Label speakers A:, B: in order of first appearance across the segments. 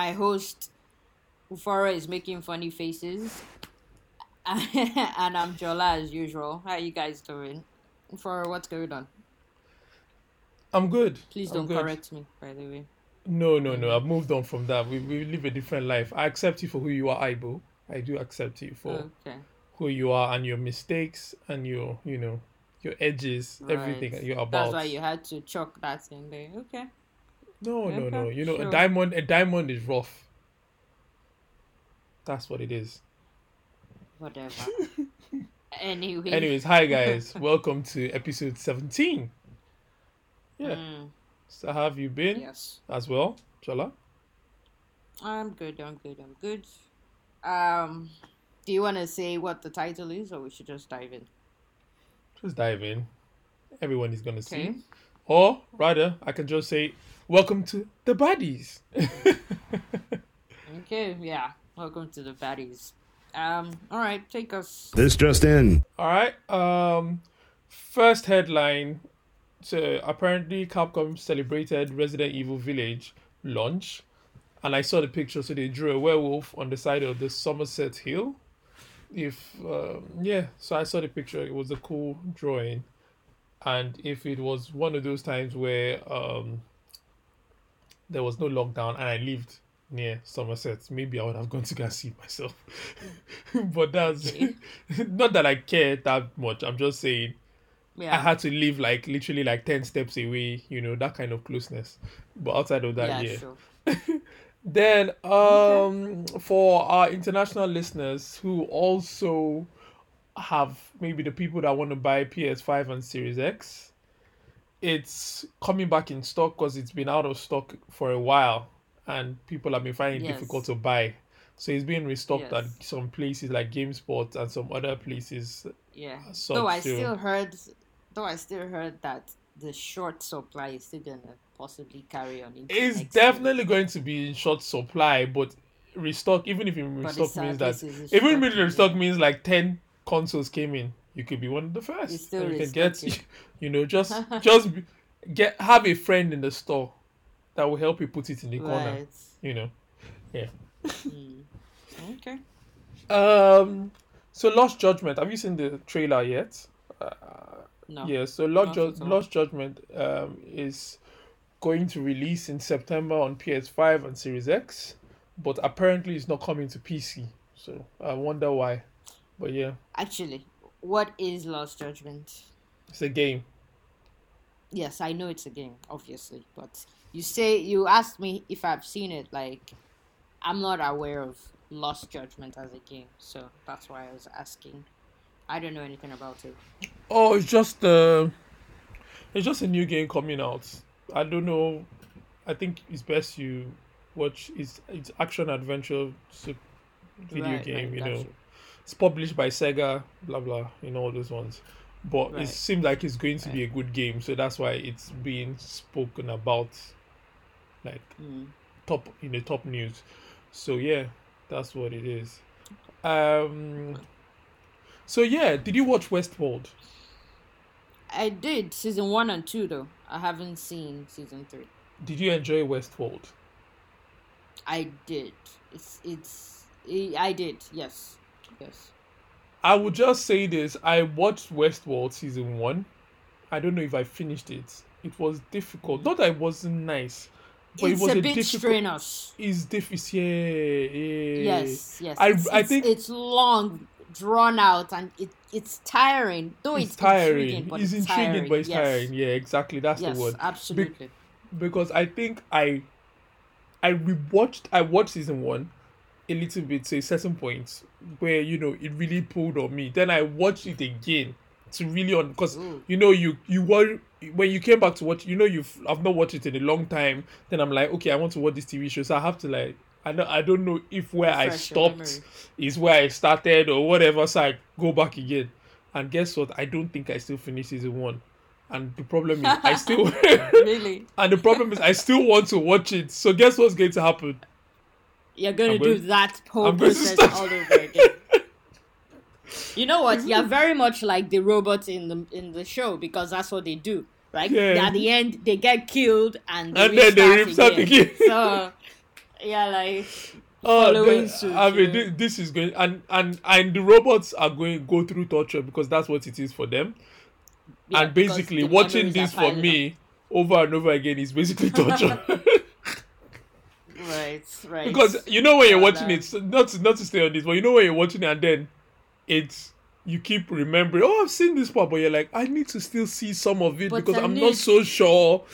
A: my host Ufora is making funny faces. and I'm Jola as usual. How are you guys doing? Ufora, what's going on?
B: I'm good.
A: Please
B: I'm
A: don't
B: good.
A: correct me, by the way.
B: No, no, no. I've moved on from that. We, we live a different life. I accept you for who you are, Aibo. I do accept you for
A: Okay.
B: who you are and your mistakes and your, you know, your edges, everything
A: Right.
B: you're about.
A: That's why you had to chuck that in there. Okay.
B: No, no, no. You know,
A: sure.
B: a diamond, a diamond is rough. That's what it is.
A: Whatever. anyway.
B: Anyways, hi guys. Welcome to episode 17. Yeah.
A: Mm,
B: So how have you been
A: yes.
B: as well, Chola?
A: I'm good, I'm good, I'm good. Um do you wanna say what the title is or we should just dive in?
B: Just dive in. Everyone is gonna
A: Okay.
B: see. Or rather, I can just say, "Welcome to the baddies."
A: Okay, yeah. Welcome to the baddies. Um, alright, take us
C: This just in.
B: All right. Um, first headline. So apparently, Capcom celebrated Resident Evil Village launch, and I saw the picture. So they drew a werewolf on the side of the Somerset Hill. If um, yeah, so I saw the picture. It was a cool drawing, and if it was one of those times where um, there was no lockdown and I lived near Somerset, maybe I would have gone to go and see it myself. but that's
A: Okay.
B: not that I care that much. I'm just saying I had to live like literally like ten steps away, you know, that kind of closeness. But outside of that,
A: yeah,
B: yeah.
A: sure.
B: Then um for our international listeners who also have maybe the people that want to buy PS5 and Series X, it's coming back in stock because it's been out of stock for a while and people have been finding it
A: Yes.
B: difficult to buy. So it's being restocked at some places like GameSpot and some other places.
A: Yeah.
B: So
A: though I
B: too.
A: still heard though I still heard that the short supply is still gonna possibly carry on into
B: It's
A: next year.
B: definitely going to be in short supply, but restock even if you restock
A: uh,
B: means that even if
A: restock,
B: restock means like ten consoles came in, you could be one of the first.
A: still
B: And you can get
A: restocking.
B: you know just just get have a friend in the store that will help you put it in the corner. You know.
A: Mm. Okay.
B: Um. So Lost Judgment. Have you seen the trailer yet?
A: No.
B: Yeah, so Lost, Ju- Lost Judgment um, is going to release in September on PS5 and Series X, but apparently it's not coming to PC. So I wonder why. But yeah,
A: Actually, what is Lost Judgment?
B: it's a game.
A: Yes, I know it's a game, obviously, but you say you asked me if I've seen it. Like, I'm not aware of Lost Judgment as a game, so that's why I was asking. I don't know anything about it.
B: Oh, it's just uh, it's just a new game coming out. I don't know. I think it's best you watch. It's it's action adventure video
A: Right,
B: game.
A: right,
B: you know,
A: you.
B: It's published by Sega. Blah blah. You know all those ones. But
A: Right.
B: it seems like it's going to be a good game, so that's why it's being spoken about, like
A: Mm.
B: top in the top news. So yeah, that's what it is. Um. So yeah, did you watch Westworld?
A: I did season one and two though. I haven't seen season three.
B: Did you enjoy Westworld?
A: I did. It's it's I I did. Yes, yes.
B: I would just say this: I watched Westworld season one. I don't know if I finished it. It was difficult. Not that it wasn't nice, but
A: it's
B: it was
A: a,
B: a,
A: bit
B: difficult.
A: strenuous.
B: It's difficult. Yeah, yeah.
A: Yes, yes.
B: I-
A: it's,
B: I think-
A: it's long, drawn out, and it it's tiring. Though
B: It's,
A: it's,
B: tiring.
A: intriguing, but
B: it's
A: it's,
B: intriguing,
A: tiring.
B: but it's
A: yes.
B: tiring. Yeah, exactly. That's
A: yes,
B: the word.
A: absolutely.
B: because I think I I rewatched I watched season one a little bit to a certain point where you know it really pulled on me. Then I watched it again to really on because
A: Ooh. Mm.
B: you know you you were when you came back to watch you know you've I've not watched it in a long time. Then I'm like okay I want to watch this TV show so I have to like I don't I don't know if where I
A: Refresh
B: stopped is where I started or whatever so I go back again. And guess what? I don't think I still finished season one. And the problem is I still
A: really,
B: and the problem is, I still want to watch it. So guess what's going to happen?
A: You're gonna do that whole process all over again. You know what? You're very much like the robots in the in the show because that's what they do, right?
B: Yeah.
A: At the end, they get killed and they
B: And then they
A: restart
B: restart again.
A: so, yeah, like
B: Oh,
A: following
B: the-
A: suit.
B: I mean,
A: yeah.
B: thi- this is going, and and and the robots are going go through torture because that's what it is for them.
A: Yeah,
B: and basically, watching this for
A: piling up.
B: me over and over again is basically torture.
A: Right, right.
B: because you know when you're watching
A: that-
B: it, not to, not to stay on this, but you know when you're watching it and then it's you keep remembering. Oh, I've seen this part, but you're like, I need to still see some of it
A: But
B: because
A: I
B: I'm
A: need-
B: not so sure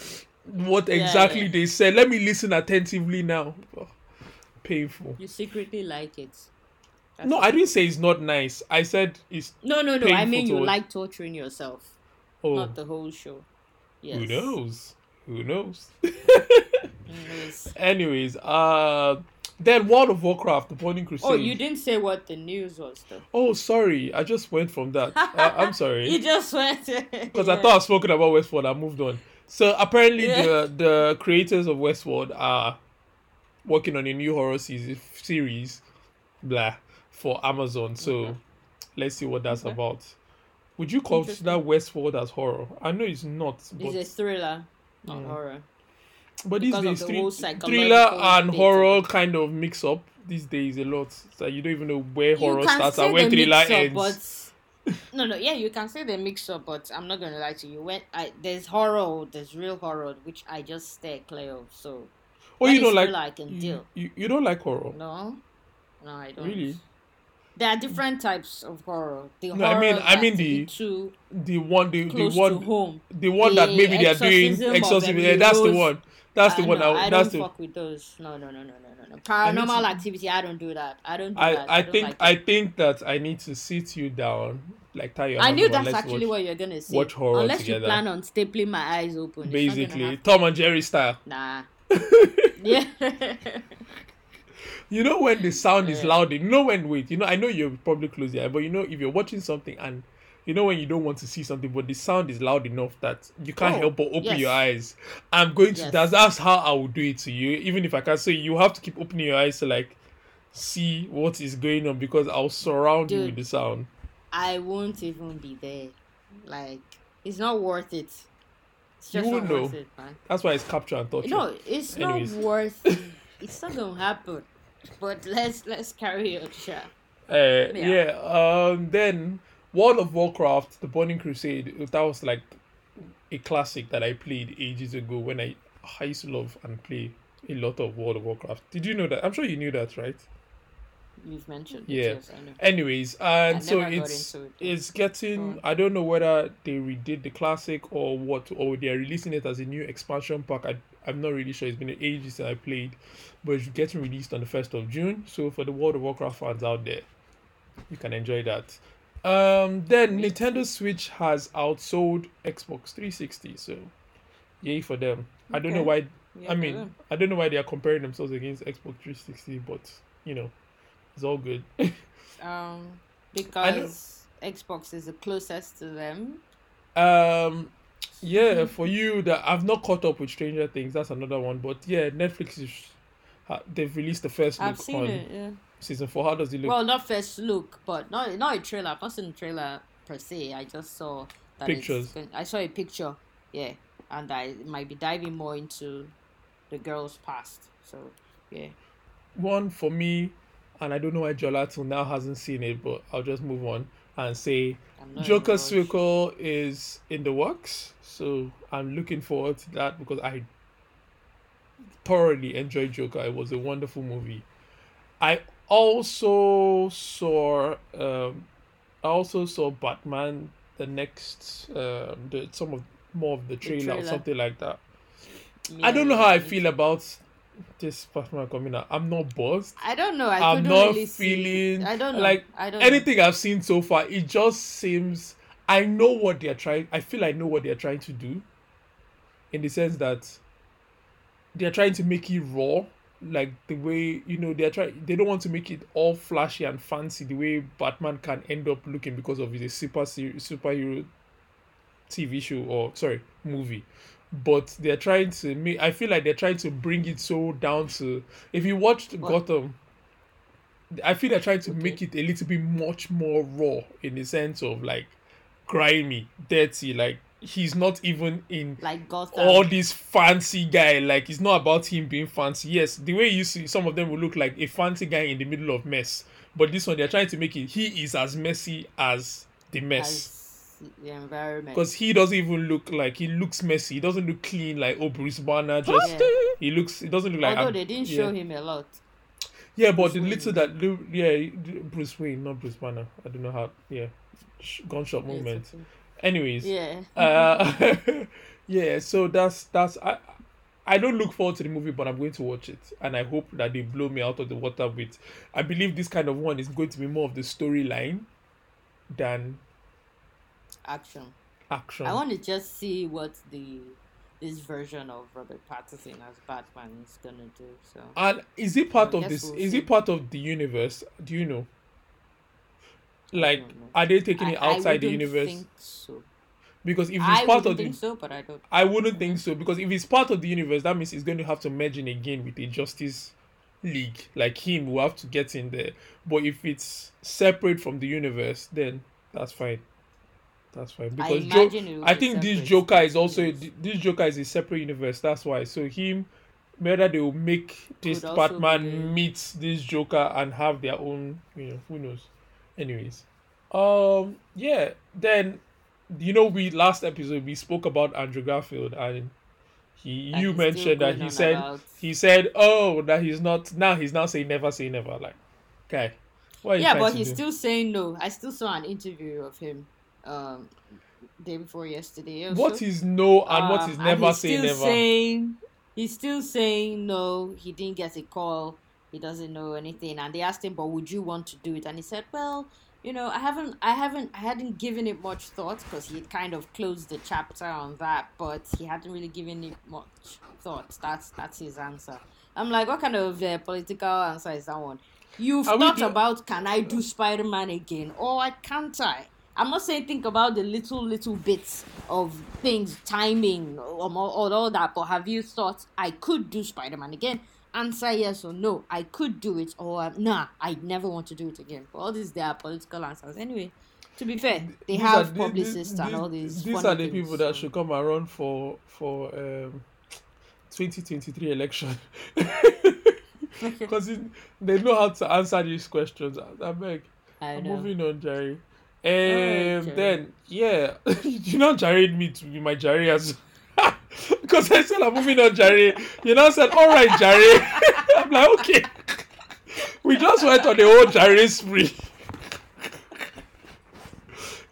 B: what exactly
A: yeah.
B: they said. Let me listen attentively now. Oh, painful.
A: you secretly like it. That's
B: No, I didn't say it's not nice. I said it's
A: No, no, no. I mean, you
B: watch.
A: like torturing yourself,
B: oh,
A: not the whole show. Yes.
B: who knows? Who knows? Anyways, uh, then World of Warcraft: The Burning Crusade.
A: Oh, you didn't say what the news was, though.
B: Oh, sorry, I just went from that. uh, I'm sorry.
A: You just went
B: because I thought I've spoken about Westworld. I moved on. So apparently,
A: Yeah.
B: the the creators of Westworld are working on a new horror season series, blah, for Amazon. So
A: Okay.
B: let's see what that's
A: Okay.
B: about. Would you consider Westworld as horror? I know it's not, but
A: It's a thriller, not
B: Mm.
A: horror.
B: But these days,
A: the
B: three, thriller and
A: bit
B: horror kind of mix up these days a lot. So you don't even know where horror starts and where thriller
A: up,
B: ends.
A: but no, no, yeah, you can say the mix up, but I'm not gonna lie to you. When I there's horror, there's real horror, which I just stay clear of. So
B: Oh, you don't like
A: I can
B: you,
A: deal.
B: you, you don't like horror.
A: No, no, I don't.
B: Really?
A: There are different types of horror. The
B: No, I mean- I mean the- The one, the, the one,
A: home.
B: the one that maybe they are doing
A: exorcism.
B: Yeah, that's the one. That's the
A: Uh,
B: one.
A: no,
B: I,
A: I
B: that's
A: don't
B: the.
A: fuck with those. No, no, no, no, no, no, no. Paranormal
B: to-
A: activity. I don't do that. I don't do
B: I,
A: that.
B: I
A: don't
B: think
A: like
B: I
A: it.
B: think that I need to sit you down, like tie your.
A: I knew that's actually
B: watch-
A: what you're gonna say.
B: watch horror
A: Unless
B: together.
A: you plan on stapling my eyes open. it's not gonna
B: Basically. Tom and Jerry style.
A: Nah. yeah.
B: You know when the sound is loud. You know when wait. You know I know you're probably close your eye, but you know if you're watching something and you know when you don't want to see something, but the sound is loud enough that you can't
A: Oh,
B: help but open
A: yes.
B: your eyes. I'm going to.
A: Yes.
B: That's that's how I will do it to you. Even if I can't say you have to keep opening your eyes to like see what is going on because I'll surround you with the sound.
A: I won't even be there. Like, it's not worth it. It's
B: You
A: just
B: won't
A: not worth
B: know.
A: it, man.
B: That's why it's capture and torture.
A: No, it's
B: Anyways.
A: not worth. It. It's not gonna happen. But let's let's carry on, chat.
B: Uh,
A: Yeah.
B: yeah. Um. Then World of Warcraft: The Burning Crusade. That was like a classic that I played ages ago when I I used to love and play a lot of World of Warcraft. Did you know that? I'm sure you knew that, right?
A: You've mentioned.
B: Yeah.
A: It, yes,
B: Anyways, and so it's
A: it.
B: it's getting. I don't know whether they redid the classic or what, or they are releasing it as a new expansion pack. I I'm not really sure. It's been ages since I played, but it's getting released on the first of June. So for the World of Warcraft fans out there, you can enjoy that. Um, then Nintendo Switch has outsold Xbox 360. So, yay for them. I don't know why.
A: Yeah,
B: I mean. I don't know why they are comparing themselves against Xbox 360, but you know, it's all good.
A: um, because Xbox is the closest to them.
B: Um, yeah, for you that I've not caught up with Stranger Things, that's another one. But yeah, Netflix is ha- they've released the first look
A: I've seen
B: on
A: it. Yeah.
B: Season four. How does it look?
A: Well, not first look, but not not a trailer. I've not seen a trailer per se. I just saw that
B: Pictures.
A: I saw a picture, yeah, and I might be diving more into the girl's past. So yeah,
B: one for me, and I don't know why Jola till now hasn't seen it, but I'll just move on and say
A: I'm not in a
B: Joker sequel is in the works. So I'm looking forward to that because I thoroughly enjoyed Joker. It was a wonderful movie. I also saw um I also saw Batman the next um the some of more of the trailer, or
A: trailer.
B: something like that.
A: Yeah,
B: I don't know how I feel about this Batman coming out. I'm not buzzed.
A: I don't know. I
B: I'm
A: couldn't
B: not
A: really
B: feeling
A: I don't know.
B: like
A: I don't know.
B: anything I've seen so far. It just seems I know what they're trying. I feel I know what they're trying to do, in the sense that they're trying to make it raw, like the way you know they're trying. They don't want to make it all flashy and fancy the way Batman can end up looking because of his super superhero TV show or sorry movie. But they're trying to make. I feel like they're trying to bring it so down to. If you watched
A: What?
B: Gotham, I feel they're trying to
A: Okay.
B: make it a little bit much more raw in the sense of like grimy, dirty. Like he's not even in
A: Like Gotham.
B: all this fancy guy. Like it's not about him being fancy. Yes, the way you see some of them will look like a fancy guy in the middle of mess. But this one they're trying to make it he is as messy as the mess.
A: as the environment.
B: Because he doesn't even look like he looks messy. He doesn't look clean like oh Bruce Banner. Just
A: Yeah.
B: he looks. It doesn't look like.
A: Although they didn't
B: yeah.
A: show him a lot.
B: Yeah, but the little
A: Wayne.
B: that yeah Bruce Wayne, not Bruce Banner. I don't know how. Yeah, gunshot movement.
A: okay.
B: Anyways,
A: Yeah.
B: uh, yeah. So that's that's I. I don't look forward to the movie, but I'm going to watch it, and I hope that they blow me out of the water with. I believe this kind of one is going to be more of the storyline than
A: Action.
B: action.
A: I want to just see what the this version of Robert Pattinson as Batman is gonna do. So
B: And is it part
A: I
B: of this?
A: we'll
B: Is
A: see.
B: it part of the universe? Do you know? Like, are they taking it
A: I- I
B: outside the universe?
A: So.
B: Because if it's
A: I
B: part
A: wouldn't
B: of the,
A: think so, but I don't.
B: I wouldn't think so. Because if it's part of the universe, that means it's going to have to merge in again with a Justice League. Like him, will have to get in there. But if it's separate from the universe, then that's fine. That's fine. Because Jo-
A: imagine it will
B: I think this Joker is also
A: universe.
B: this Joker is a separate universe. That's why. So him, whether they will make this Batman meet this Joker and have their own, you know, who knows. Anyways, um, yeah. Then, you know, we last episode we spoke about Andrew Garfield and he
A: And
B: you mentioned that he said
A: about-
B: he said oh that he's not now he's now saying never say never like okay. What
A: yeah, but he's
B: do?
A: still saying no. I still saw an interview of him, um, day before yesterday. also.
B: what is no and what
A: Um,
B: is
A: and
B: never
A: he's
B: say
A: still
B: never.
A: Saying, he's still saying no. He didn't get a call. He doesn't know anything. And they asked him, "But would you want to do it?" And he said, "Well, you know, I haven't, I haven't, I hadn't given it much thought because he kind of closed the chapter on that, but he hadn't really given it much thought. That's that's his answer." I'm like, what kind of uh, political answer is that one? You've
B: Are
A: thought
B: do-
A: about can I do Spider Man again or can't I? I'm not saying think about the little little bits of things, timing, or, more- or all that, but have you thought I could do Spider Man again? Answer yes or no. I could do it, or nah, I never want to do it again. But all these they are political answers. Anyway, to be fair, they
B: These
A: have publicists
B: thi-
A: and all these.
B: These are the
A: things,
B: people that
A: so-
B: should come around for for um, 2023 election because they know how to answer these questions. I, beg.
A: I
B: I'm
A: know.
B: moving on, Jerry. Um,
A: Jerry.
B: then yeah, you know, Jerry me to be my Jerry as. Because I said I'm moving on, Jerry. You know, I said, all right, Jerry. I'm like, okay. We just went on the whole Jerry spree.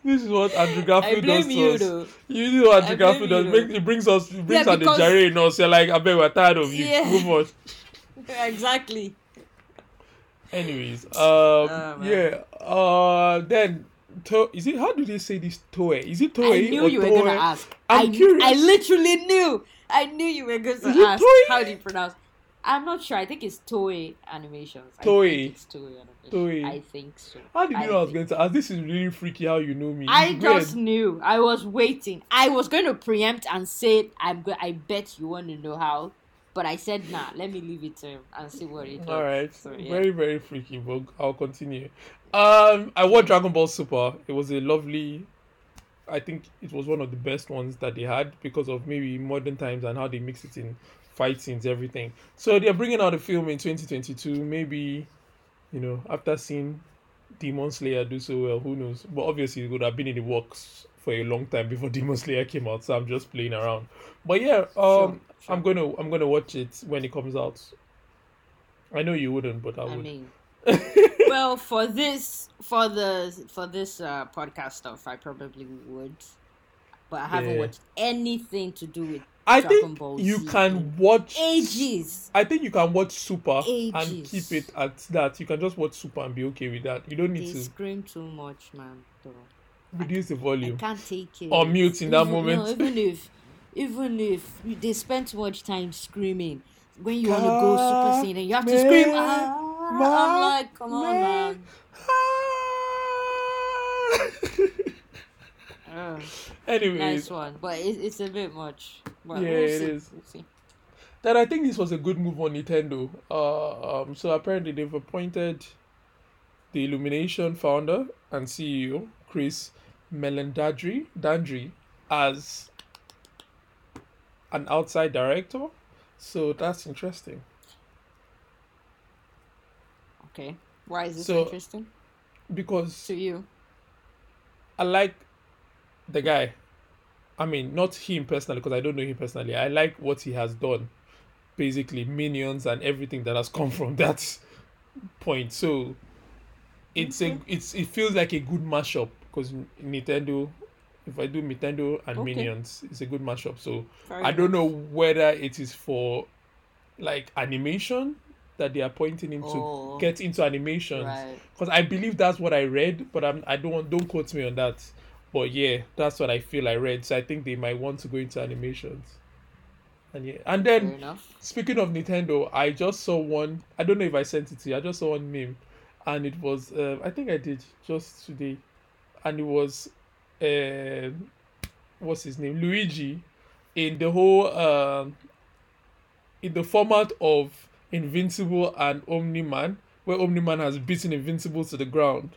B: This is what Andrew Garfield does to
A: you
B: us.
A: though.
B: You know what Andrew Garfield does. Make, it brings us, it brings
A: Yeah,
B: out the Jerry in us. You're like, I bet we're tired of you.
A: Yeah.
B: Move on.
A: exactly.
B: Anyways, um,
A: Oh,
B: yeah. Uh, then to- is it how do they say this? Toe? Is it toe?
A: I knew you were gonna ask.
B: I'm
A: I,
B: curious.
A: I literally knew. I knew you were going
B: Is
A: ask. How do you pronounce? I'm not sure. I think it's Toei Animations. I
B: Toei.
A: it's Toei Animations.
B: Toei.
A: I think so.
B: How did you know I was going to ask? This is really freaky. How you know me?
A: I
B: It's
A: just
B: weird.
A: knew. I was waiting. I was going to preempt and say, "I'm. Go- I bet you want to know how," but I said, "Nah. Let me leave it to him and see what he does."
B: All right,
A: So, yeah.
B: very very freaky, but I'll continue. Um, I watched Dragon Ball Super. It was a lovely. I think it was one of the best ones that they had because of maybe modern times and how they mix it in fight scenes, everything. So they're bringing out a film in 2022. Maybe, you know, after seeing Demon Slayer do so well, who knows? But obviously, it would have been in the works for a long time before Demon Slayer came out. So I'm just playing around. But yeah, um,
A: Sure, sure.
B: I'm gonna I'm gonna watch it when it comes out. I know you wouldn't, but I
A: I
B: would.
A: mean, well, for this, for the for this uh, podcast stuff, I probably would, but I haven't
B: Yeah.
A: watched anything to do with
B: I
A: Dragon
B: think
A: Ball
B: you
A: Z
B: can watch.
A: ages.
B: I think you can watch Super and keep it at that. You can just watch Super and be okay with that. You don't need
A: They
B: to
A: scream too much, man. Though.
B: Reduce the
A: I
B: volume.
A: can't take it.
B: Or mute in that
A: Even-
B: moment.
A: No, even if, even if they spend too much time screaming, when you want to go super saiyan, you have to scream. Ah, I'm like, come on, man. Uh,
B: Anyways,
A: nice one, but it, it's a bit much. But
B: Yeah,
A: we'll
B: it
A: see.
B: is.
A: We'll see.
B: then I think this was a good move on Nintendo. Uh, um, so apparently they've appointed the Illumination founder and CEO, Chris Melendadri Dandri, as an outside director. So that's interesting.
A: Okay. Why is this
B: So-
A: interesting
B: Because
A: to you?
B: I like the guy. I mean, not him personally, because I don't know him personally. I like what he has done. Basically, minions and everything that has come from that point. So it's a it's it feels like a good mashup because Nintendo. If I do Nintendo and
A: Okay.
B: Minions, it's a good mashup. So
A: Fair
B: I don't know whether it is for like animation that they are pointing him to
A: Oh.
B: get into animations
A: Right.
B: because I believe that's what I read, but I'm I don't don't quote me on that. But yeah, that's what I feel I read. So I think they might want to go into animations. And yeah, and then speaking of Nintendo, I just saw one. I don't know if I sent it to you. I just saw one meme, and it was uh, I think I did just today, and it was, uh, what's his name Luigi, in the whole um, in the format of Invincible and Omni Man, where Omni Man has beaten Invincible to the ground.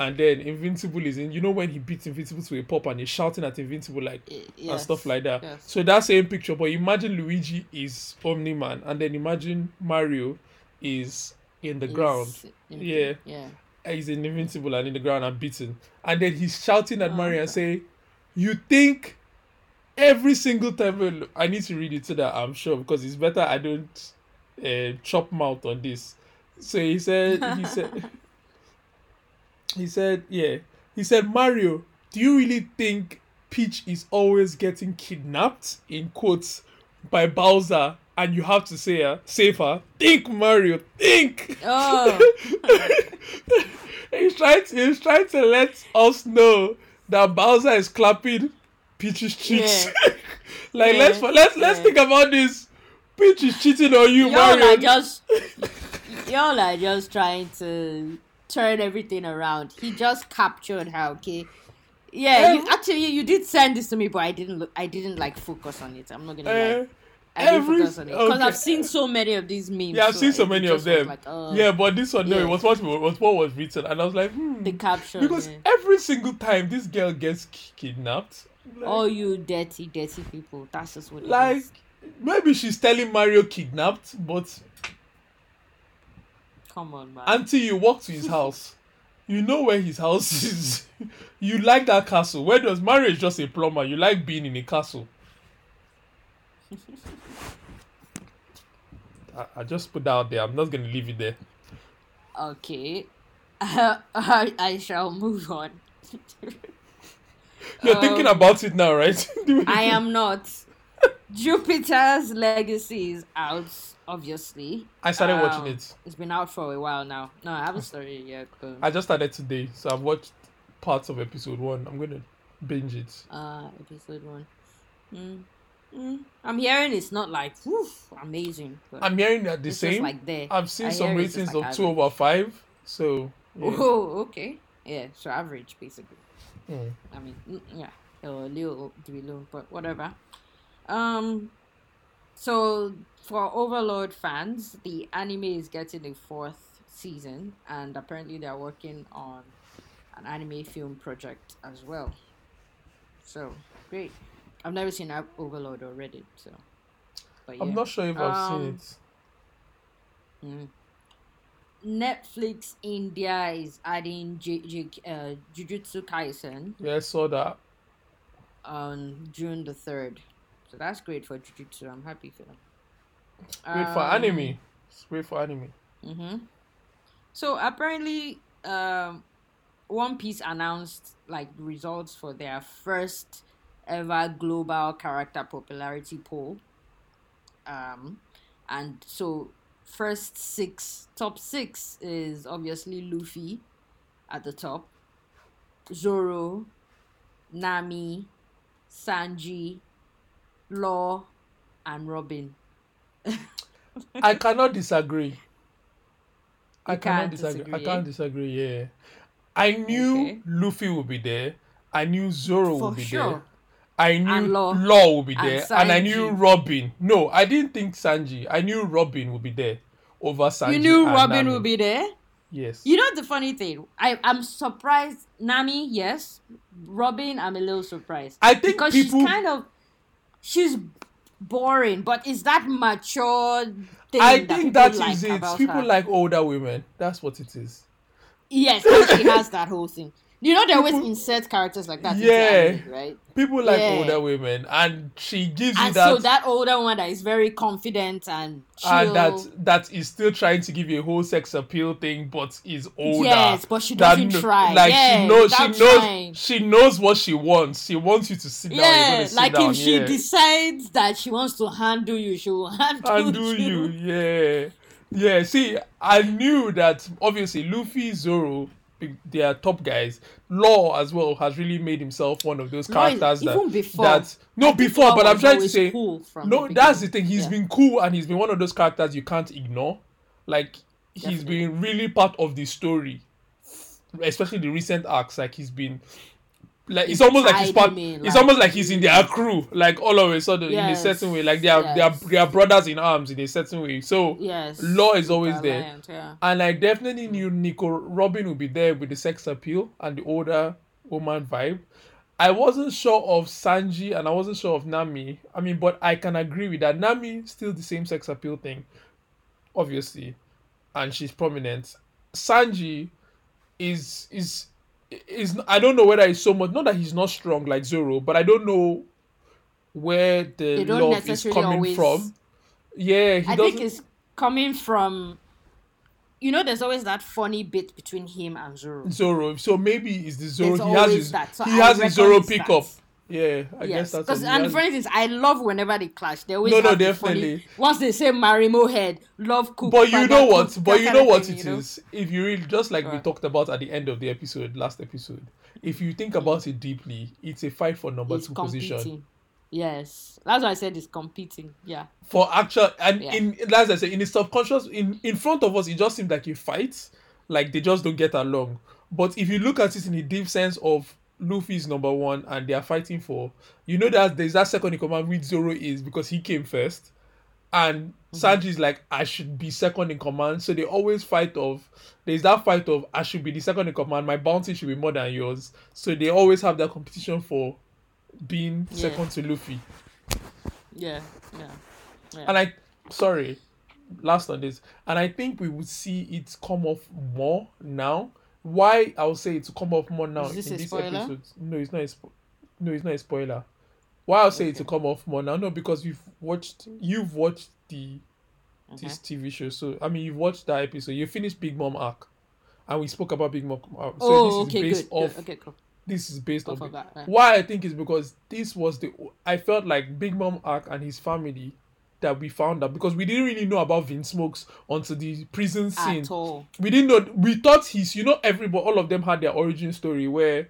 B: And then Invincible is in, you know, when he beats Invincible to a pop and he's shouting at Invincible like
A: Y-
B: and stuff like that.
A: yes.
B: So that same picture, but imagine Luigi is Omni Man, and then imagine Mario is in the ground.
A: in-
B: Yeah.
A: Yeah.
B: He's in invincible and in the ground and beaten. And then he's shouting at
A: Oh,
B: Mario and
A: okay.
B: say, You think every single time I need to read it so that I'm sure because it's better I don't uh, chop mouth on this. So he said he said he said, yeah. He said, Mario, do you really think Peach is always getting kidnapped in quotes by Bowser and you have to say her, save her? Think, Mario, think.
A: Oh.
B: he's trying to he's trying to let us know that Bowser is clapping Peach's cheeks.
A: Yeah.
B: like
A: Yeah,
B: let's let's let's
A: yeah.
B: think about this. Peach is cheating on you,
A: y'all
B: Mario.
A: are just y'all are just trying to turn everything around. He just captured her, okay? Yeah, you,
B: Eh.
A: actually you did send this to me, but I didn't look. I didn't like focus on it. I'm not gonna
B: Eh,
A: lie. I didn't
B: every-
A: focus on it because
B: okay.
A: I've seen so many of these memes.
B: yeah, I've seen so many of them.
A: Like, oh,
B: yeah, but this one no,
A: yeah.
B: it was what was what was written, and I was like, hmm.
A: the caption.
B: because
A: yeah.
B: every single time this girl gets kidnapped, like,
A: All you dirty, dirty people. That's just what
B: like
A: is.
B: maybe she's telling Mario kidnapped, but
A: Come on, man.
B: until you walk to his house, you know where his house is. you like that castle. Where does Mario is just a plumber? You like being in a castle. I, I just put that out there. I'm not gonna leave it there.
A: okay. I, I shall move on.
B: You're thinking
A: Um,
B: about it now, right?
A: I am not. Jupiter's Legacy is out, obviously.
B: I started
A: Um,
B: watching it.
A: It's been out for a while now. No, I haven't started yet. But,
B: I just started today, so I've watched parts of episode one. I'm gonna binge it.
A: uh, episode one. Mm. Mm. I'm hearing it's not like whew, amazing.
B: I'm hearing that the same.
A: like there.
B: I've seen
A: I
B: some
A: hear it's just
B: ratings
A: like
B: of two over five. So yeah.
A: Oh, okay. Yeah, so average basically.
B: Mm.
A: I mean, mm, yeah, or a little to be low, but whatever. Um, so for Overlord fans, the anime is getting a fourth season, and apparently they're working on an anime film project as well. So great. I've never seen Overlord or read it, so. But yeah.
B: I'm not sure if I've seen
A: Um,
B: it.
A: Mm. Netflix India is adding J- J- uh, Jujutsu Kaisen
B: Yeah, I saw that.
A: on June the 3rd. So that's great for Jujutsu. I'm happy for them.
B: Great for anime. It's great for anime.
A: Mm-hmm. So apparently, um, One Piece announced like results for their first ever global character popularity poll. Um, and so first six, top six is obviously Luffy at the top, Zoro, Nami, Sanji, Law, and Robin.
B: I cannot disagree. I cannot
A: can't
B: disagree. I can't
A: eh?
B: disagree. Yeah, I knew
A: Okay.
B: Luffy would be there. I knew Zoro
A: For
B: would be
A: sure.
B: there. I knew
A: And Law.
B: Law would be there, and I knew Robin. No, I didn't think Sanji. I knew Robin would be there over Sanji.
A: you knew
B: and
A: Robin
B: Nami.
A: would be there?
B: Yes.
A: You know the funny thing? I I'm surprised. Nami, yes. Robin, I'm a little surprised.
B: I think
A: because
B: people-
A: she's kind of she's boring, but is that mature thing?
B: I
A: that
B: think that
A: like
B: is it. People
A: her?
B: like older women. That's what it is.
A: Yes, she has that whole thing. You know, they always insert characters like that.
B: Yeah.
A: anime, right?
B: People like
A: Yeah.
B: older women, and she gives you
A: And
B: that,
A: so that older one that is very confident and chill.
B: and that that is still trying to give you a whole sex appeal thing, but is older.
A: Yes, but she
B: that
A: doesn't
B: kn-
A: try.
B: Like
A: Yeah,
B: she knows, she knows,
A: trying.
B: she knows what she wants. She wants you to sit down.
A: yeah,
B: gonna sit
A: like
B: down,
A: if she decides that she wants to handle you, she will handle,
B: undo you. Yeah, yeah. See, I knew that obviously Luffy, Zoro, are top guys. Law as well has really made himself one of those characters that
A: even before.
B: that no before, but I'm trying to say
A: cool from
B: no.
A: the
B: that's the thing. He's
A: Yeah.
B: been cool and he's been one of those characters you can't ignore. Like he's
A: Definitely.
B: been really part of the story, especially the recent arcs. Like he's been. Like it's almost like he's part.
A: in,
B: it's almost like he's in their crew. Like all of a sudden, in a certain way, like they are they are they are brothers in arms in a certain way. So
A: Yes.
B: Law is always
A: the
B: there.
A: yeah.
B: and I definitely knew Nico Robin would be there with the sex appeal and the older woman vibe. I wasn't sure of Sanji and I wasn't sure of Nami. I mean, but I can agree with that. Nami still the same sex appeal thing, obviously, and she's prominent. Sanji is is is I don't know whether it's so much not that he's not strong like Zoro, but I don't know where the love is coming
A: always-
B: from. Yeah, he
A: I
B: doesn't.
A: think it's coming from. You know, there's always that funny bit between him and Zoro.
B: Zoro. So maybe it's the Zoro.
A: There's
B: he has his
A: that. So
B: he
A: I
B: has his Zoro
A: it's that.
B: Yeah, I guess that's
A: because and for instance, I love whenever they clash. They always
B: No, no, definitely.
A: once they say Marimo head, love cook.
B: But you know
A: cook,
B: what?
A: that
B: But you know what
A: thing,
B: it
A: you know?
B: is. If you really just like we talked about at the end of the episode, last episode, if you think mm. about it deeply, it's a fight for number
A: It's
B: two
A: competing.
B: position.
A: Yes, that's why I said it's competing. Yeah,
B: For actual and
A: Yeah.
B: in as I said in the subconscious, in in front of us, it just seems like a fight, like they just don't get along. But if you look at it in a deep sense of Luffy's number one and they are fighting for, you know that there's that second in command which Zoro is because he came first, and mm-hmm. Sanji's like I should be second in command. So they always fight of there's that fight of I should be the second in command. My bounty should be more than yours. So they always have that competition for being
A: Yeah.
B: second to Luffy.
A: yeah, yeah. yeah.
B: And I, sorry, last on this, and I think we would see it come off more now. Why I'll say it to come off more now in this
A: spoiler?
B: episode? No, it's not. A spo- no, it's not a spoiler. Why I'll say it to come off more now? No, because you've watched, you've watched the this TV show. So I mean, you've watched that episode. You finished Big Mom arc, and we spoke about Big Mom. arc. So
A: oh,
B: this
A: okay,
B: is based
A: good.
B: off
A: good. Okay, cool.
B: this is based
A: off.
B: Big-
A: that,
B: why I think is because this was the I felt like Big Mom Arc and his family that we found out because we didn't really know about Vinsmokes until the prison scene.
A: At all.
B: We didn't know we thought he's you know everybody all of them had their origin story where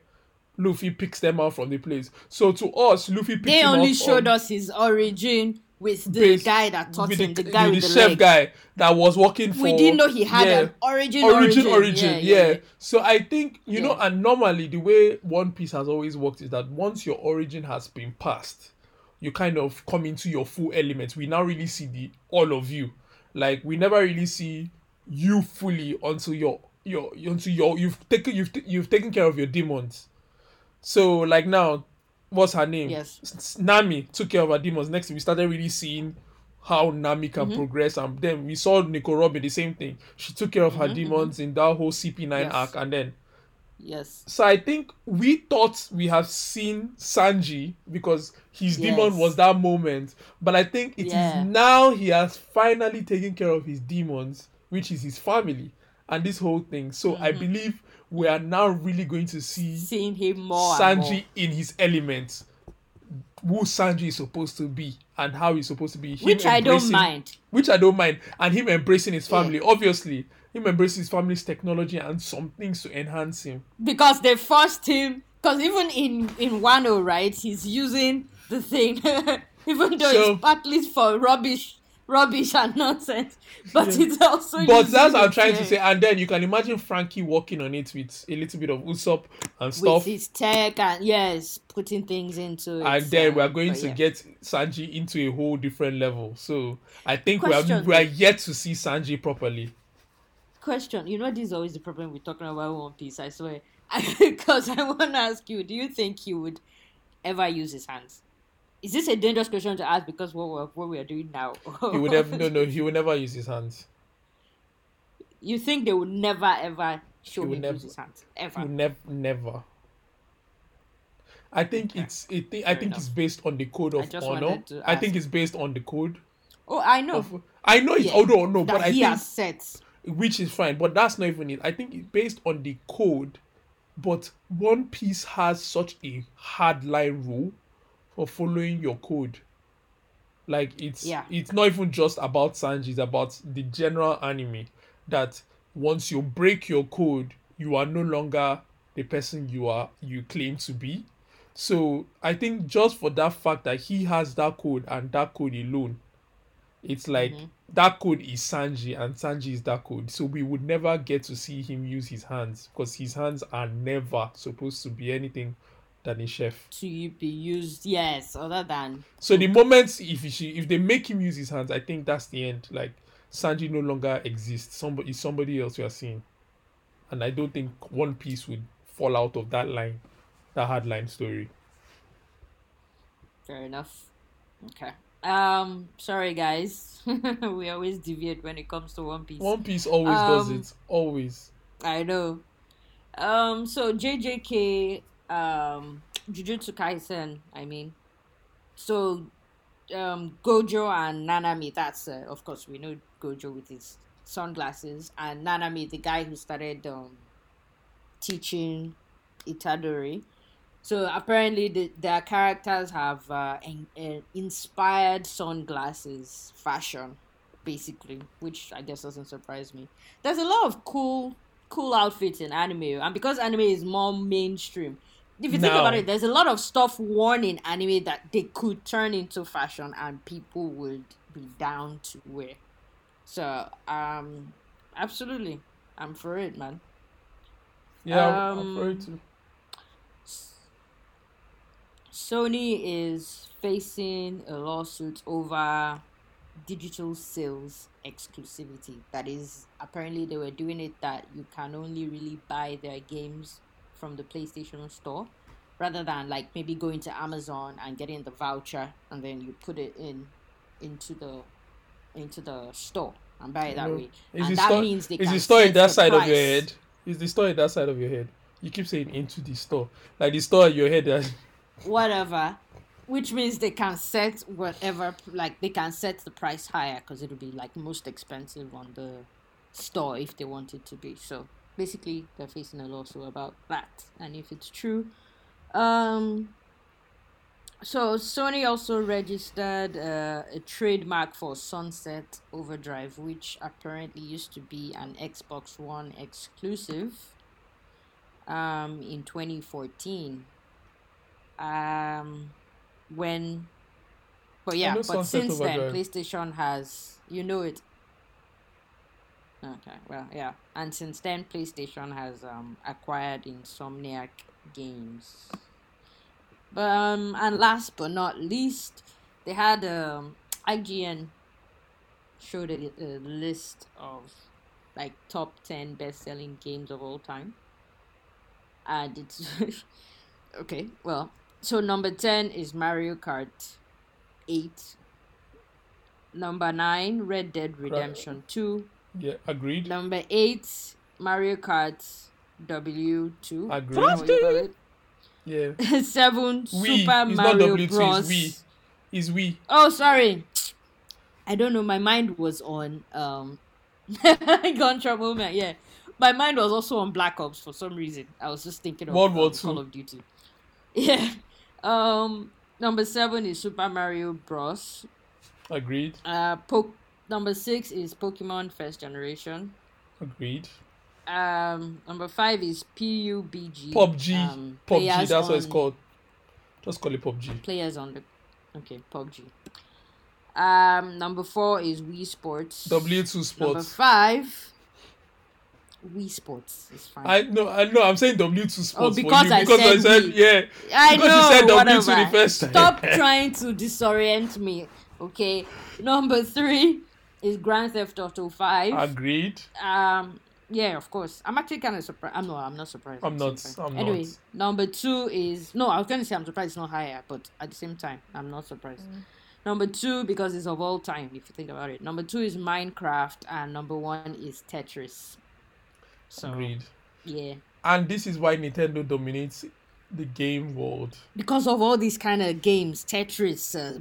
B: Luffy picks them out from the place. So to us, Luffy picks
A: They
B: him
A: only
B: out
A: showed
B: on-
A: us his origin with the
B: Base-
A: guy that taught
B: with
A: him, the,
B: the,
A: guy
B: with
A: with
B: the
A: the,
B: chef
A: leg.
B: guy that was working for
A: We didn't know he had
B: yeah.
A: an origin,
B: origin, origin,
A: Yeah,
B: yeah,
A: yeah,
B: So I think you know, and normally the way One Piece has always worked is that once your origin has been passed, you kind of come into your full element. We now really see the all of you. Like we never really see you fully until your your until your you've taken you've you've taken care of your demons. So like now, what's her name?
A: Yes.
B: Nami took care of her demons. Next, we started really seeing how Nami can
A: Mm-hmm.
B: progress, and then we saw Nico Robin the same thing. She took care of her demons in that whole CP9
A: Mm-hmm, Yes.
B: arc, and then
A: Yes.
B: so I think we thought we have seen Sanji because his demon was that moment, but I think it is
A: Yeah.
B: now he has finally taken care of his demons, which is his family, and this whole thing. So I
A: Mm-hmm.
B: believe we are now really going to see
A: Seeing him more.
B: Sanji
A: more.
B: in his element, who Sanji is supposed to be and how he's supposed to be. Him
A: Which I don't mind.
B: Which I don't mind, and him embracing his family. Obviously, him embracing his family's technology and some things to enhance him.
A: because they forced him because even in in Wano right he's using the thing even though
B: So-
A: it's partly for rubbish rubbish and nonsense but
B: Yeah.
A: it's also
B: But that's what I'm trying to say. And then you can imagine Franky working on it with a little bit of Usopp and stuff.
A: with his tech and yes putting things into it
B: And then
A: uh,
B: we're going to
A: yeah.
B: get Sanji into a whole different level. So I think we are we are yet to see Sanji properly.
A: question. You know, this is always the problem with talking about One Piece. I swear, because I want to ask you: Do you think he would ever use his hands? Is this a dangerous question to ask because what we're, what we are doing now?
B: He would have No, no. He would never use his hands.
A: You think they would never ever show
B: He would
A: him
B: never-
A: use his hands ever?
B: would never, never. I think
A: Okay.
B: it's. It, I think
A: enough.
B: it's based on the code of
A: just
B: honor. I think it's based on the code.
A: Oh, I know.
B: Of, I know it's
A: Yeah,
B: although no, but I
A: he
B: think
A: has set.
B: which is fine, but that's not even it. I think it's based on the code, but One Piece has such a hard line rule for following your code. Like it's
A: Yeah.
B: it's not even just about Sanji, it's about the general anime that once you break your code, you are no longer the person you are you claim to be. So I think just for that fact that he has that code and that code alone, it's like mm-hmm. that code is Sanji and Sanji is that code. So we would never get to see him use his hands because his hands are never supposed to be anything than a chef.
A: to be used yes other than
B: So the moment if he, if they make him use his hands, I think that's the end. Like Sanji no longer exists. Somebody is somebody else you are seeing, and I don't think One Piece would fall out of that line, that hard line story.
A: fair enough okay um sorry guys we always deviate when it comes to one piece
B: One Piece always does
A: Um,
B: it. Always.
A: i know um so jjk um jujutsu kaisen i mean. So um gojo and nanami that's uh, of course we know gojo with his sunglasses. And nanami the guy who started um teaching itadori. So apparently the, their characters have uh, in, uh, inspired sunglasses fashion basically which i guess doesn't surprise me. There's a lot of cool cool outfits in anime and because anime is more mainstream if you think about it there's a lot of stuff worn in anime that they could turn into fashion and people would be down to wear so um absolutely i'm for it man
B: Yeah, I'm
A: um,
B: for it too.
A: Sony is facing a lawsuit over digital sales exclusivity. That is, apparently, they were doing it that you can only really buy their games from the PlayStation Store rather than like maybe going to Amazon and getting the voucher and then you put it in into the into the store and buy it that
B: No.
A: way.
B: Is
A: and that
B: store,
A: means they
B: is
A: can
B: the store in that side of your head? Is the store in that side of your head? You keep saying into the store. Like the store in your head that uh,
A: whatever which means they can set whatever like they can set the price higher because it'll be like most expensive on the store if they want it to be so basically they're facing a lawsuit about that and if it's true. Um so sony also registered uh, a trademark for sunset overdrive which apparently used to be an xbox one exclusive um in 2014 um when but yeah but
B: Sunset
A: since then playstation has you know it okay well yeah. And since then playstation has um acquired insomniac games. But um and last but not least they had um ign showed a, a list of like top 10 best-selling games of all time. And it's okay well so number 10 is mario kart 8 number 9 red dead redemption 2
B: yeah, agreed.
A: number 8 mario kart w2
B: Agreed.
A: What do you call?
B: Yeah.
A: 7
B: We
A: super
B: it's not W2, it's
A: bros
B: we. Is we.
A: oh sorry i don't know my mind was on um gun trouble man yeah my mind was also on black ops for some reason i was just thinking of
B: World War
A: um,
B: Two.
A: call of duty yeah um number seven is super mario bros
B: Agreed.
A: uh po- number six is pokemon first generation
B: Agreed.
A: um number five is pubg
B: PUBG.
A: um,
B: PUBG, that's what it's called. Just call it PUBG.
A: players on the okay PUBG. Um, number four is Wii Sports.
B: W2 Sports.
A: Number five, Wii Sports is fine.
B: I know, I know. I'm saying W2 Sports
A: Oh, because I
B: because I
A: said
B: said
A: we.
B: yeah.
A: I
B: because
A: know.
B: you said W2 the first time.
A: Stop trying to disorient me. Okay. Number three is Grand Theft Auto Five.
B: Agreed.
A: um, Yeah, of course. I'm actually kind of surprised. I'm no, I'm not surprised.
B: I'm not. I'm
A: anyway,
B: not.
A: number two is no. I was going to say I'm surprised it's not higher, but at the same time, I'm not surprised. Number two because it's of all time. If you think about it, number two is Minecraft, and number one is Tetris. So
B: Agreed.
A: yeah,
B: And this is why Nintendo dominates the game world.
A: because of all these kind of games, Tetris, uh,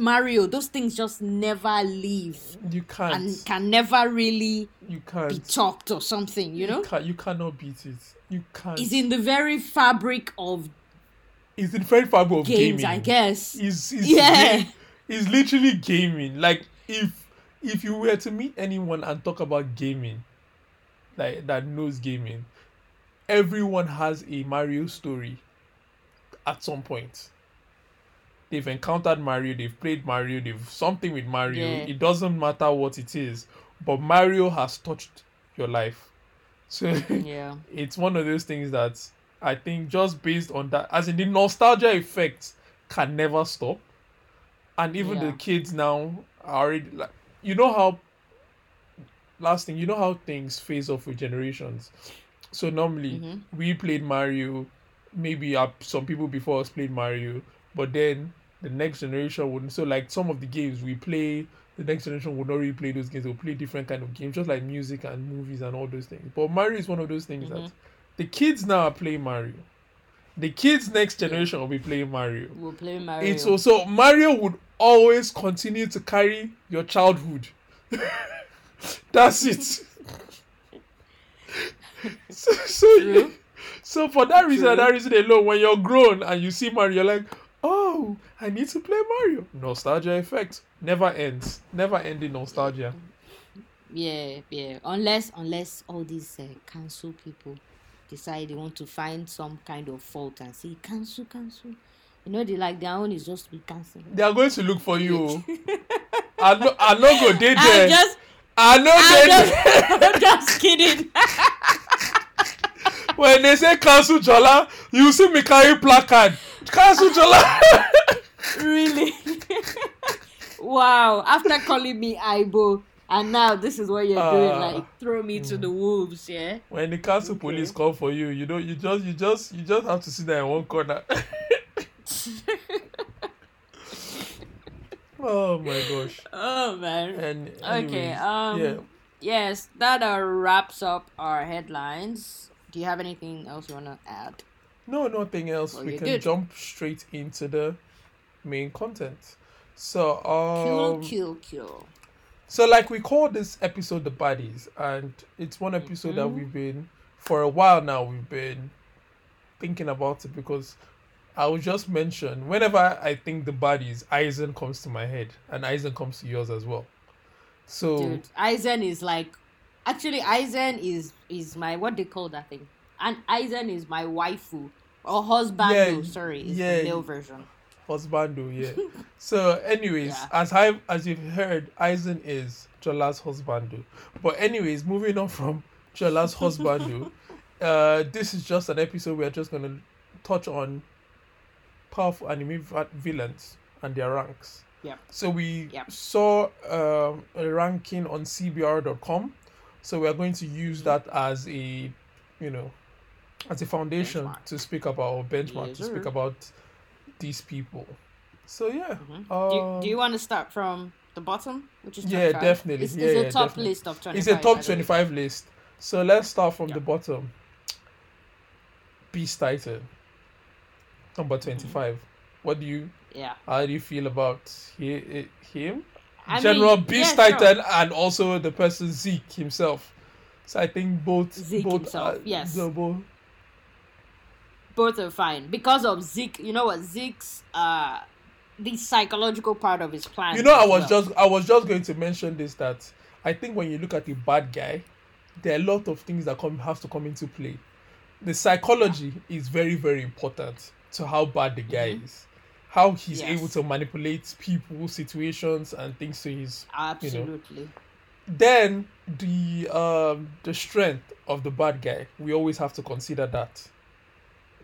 A: Mario, those things just never leave
B: You can't.
A: and can never really
B: you can't.
A: be topped or something. You know,
B: You, can, you cannot beat it. You can't.
A: it's in the very fabric of
B: It's in very fabric of
A: games,
B: gaming.
A: I guess.
B: Is is
A: Yeah.
B: ga- is literally gaming. Like if if you were to meet anyone and talk about gaming, like that knows gaming, everyone has a Mario story at some point. They've encountered Mario, they've played Mario, they've something with Mario.
A: Yeah.
B: It doesn't matter what it is, but Mario has touched your life. So
A: Yeah.
B: it's one of those things that I think just based on that, as in the nostalgia effect, can never stop. And even
A: Yeah.
B: the kids now are already like, you know how. Last thing, you know how things phase off with generations. So normally
A: Mhm.
B: we played Mario, maybe uh, some people before us played Mario, but then the next generation wouldn't. So like some of the games we play, the next generation would not really play those games. They'll play different kind of games, just like music and movies and all those things. But Mario is one of those things that
A: Mhm.
B: the kids now are playing Mario. The kids next generation will be playing Mario.
A: We'll play Mario.
B: It's also Mario would always continue to carry your childhood. That's it. so, so,
A: True.
B: so for that reason,
A: True.
B: that reason alone, when you're grown and you see Mario, you're like, oh, I need to play Mario. Nostalgia effect never ends. Never ending nostalgia.
A: Yeah, yeah. Unless unless all these uh, cancel people decide they want to find some kind of fault and say cancel, cancel. You know, they like their own is just to be cancelled.
B: They are going to look for you. I no, I no go dey
A: I'm just,
B: I know
A: just, I'm just kidding.
B: When they say cancel Jola, you see me carry placard. Cancel Jola.
A: really? wow. After calling me Ibo, and now this is what you're doing,
B: Ah.
A: like throw me to the wolves, yeah.
B: when the council police come for you, you know, you just, you just, you just have to sit there in one corner. oh my gosh.
A: Oh man.
B: And
A: Okay, um,
B: yeah.
A: Yes, that uh, wraps up our headlines. Do you have anything else you want to add?
B: No, nothing else.
A: Well,
B: we can
A: good.
B: jump straight into the main content. So,
A: Kill,
B: um,
A: kill, kill.
B: So, like we call this episode the baddies, and it's one episode that
A: Mhm.
B: we've been for a while now. We've been thinking about it because I will just mention whenever I think the baddies, Aizen comes to my head, and Aizen comes to yours as well. So
A: Dude, Aizen is like, actually, Aizen is is my what they call that thing, and Aizen is my waifu or husband.
B: Yeah,
A: sorry, is
B: yeah.
A: the male version.
B: husbando, yeah. so, anyways,
A: Yeah.
B: as I as you've heard, Aizen is Jola's husbando. But anyways, moving on from Jola's husbando, uh, this is just an episode we're just gonna touch on powerful anime va- villains and their ranks.
A: Yep.
B: So we
A: Yep.
B: saw um, a ranking on CBR.com. So we are going to use that as a, you know, as a foundation
A: Benchmark.
B: to speak about or benchmark
A: Yes,
B: to speak about these people. So yeah,
A: Mhm. do,
B: um,
A: you, do you want to start from the bottom, which is
B: Yeah, definitely.
A: It's,
B: Yeah,
A: it's a
B: yeah,
A: top
B: definitely.
A: list of twenty.
B: it's a top twenty-five list. So let's start from
A: Yeah.
B: the bottom. Beast Titan, number
A: Mm-hmm.
B: twenty-five. What do you?
A: Yeah.
B: How do you feel about he, him?
A: I
B: General
A: mean,
B: Beast
A: yeah, sure.
B: Titan and also the person Zeke himself. So I think both
A: Zeke
B: both
A: himself,
B: are
A: yes.
B: both
A: both are fine because of Zeke. You know what Zeke's uh the psychological part of his plan.
B: You know, I was
A: well.
B: just I was just going to mention this that I think when you look at the bad guy, there are a lot of things that come have to come into play. The psychology is very very important to how bad the guy is, how he's.
A: Yes.
B: able to manipulate people, situations, and things to his.
A: absolutely.
B: Then the um the strength of the bad guy, we always have to consider that.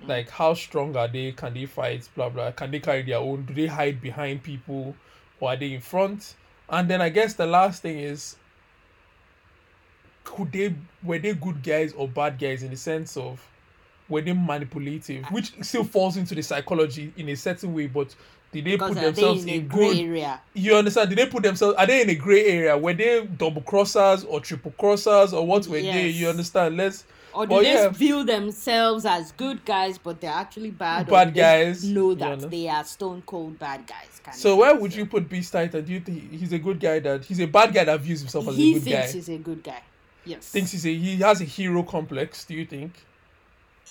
A: Mm.
B: Like how strong are they? Can they fight? Blah blah. Can they carry their own? Do they hide behind people, or are they in front? And then I guess the last thing is could they were they good guys or bad guys in the sense of were they manipulative, which still falls into the psychology in a certain way, but did they
A: Because
B: put
A: are they
B: themselves
A: in a
B: in
A: gray
B: good
A: area?
B: you understand? Did they put themselves? Are they in a gray area? Were they double crossers or triple crossers or what were they? You understand? Let's.
A: Or do they
B: yeah.
A: view themselves as good guys, but they're actually bad?
B: Bad guys,
A: Know that
B: know.
A: they are stone cold bad guys. Kind
B: So where would you put Beast Titan? Do you think he's a good guy? That he's a bad guy that views himself as
A: He
B: a good guy.
A: He thinks he's a good guy. Yes.
B: Thinks he's a he has a hero complex. Do you think?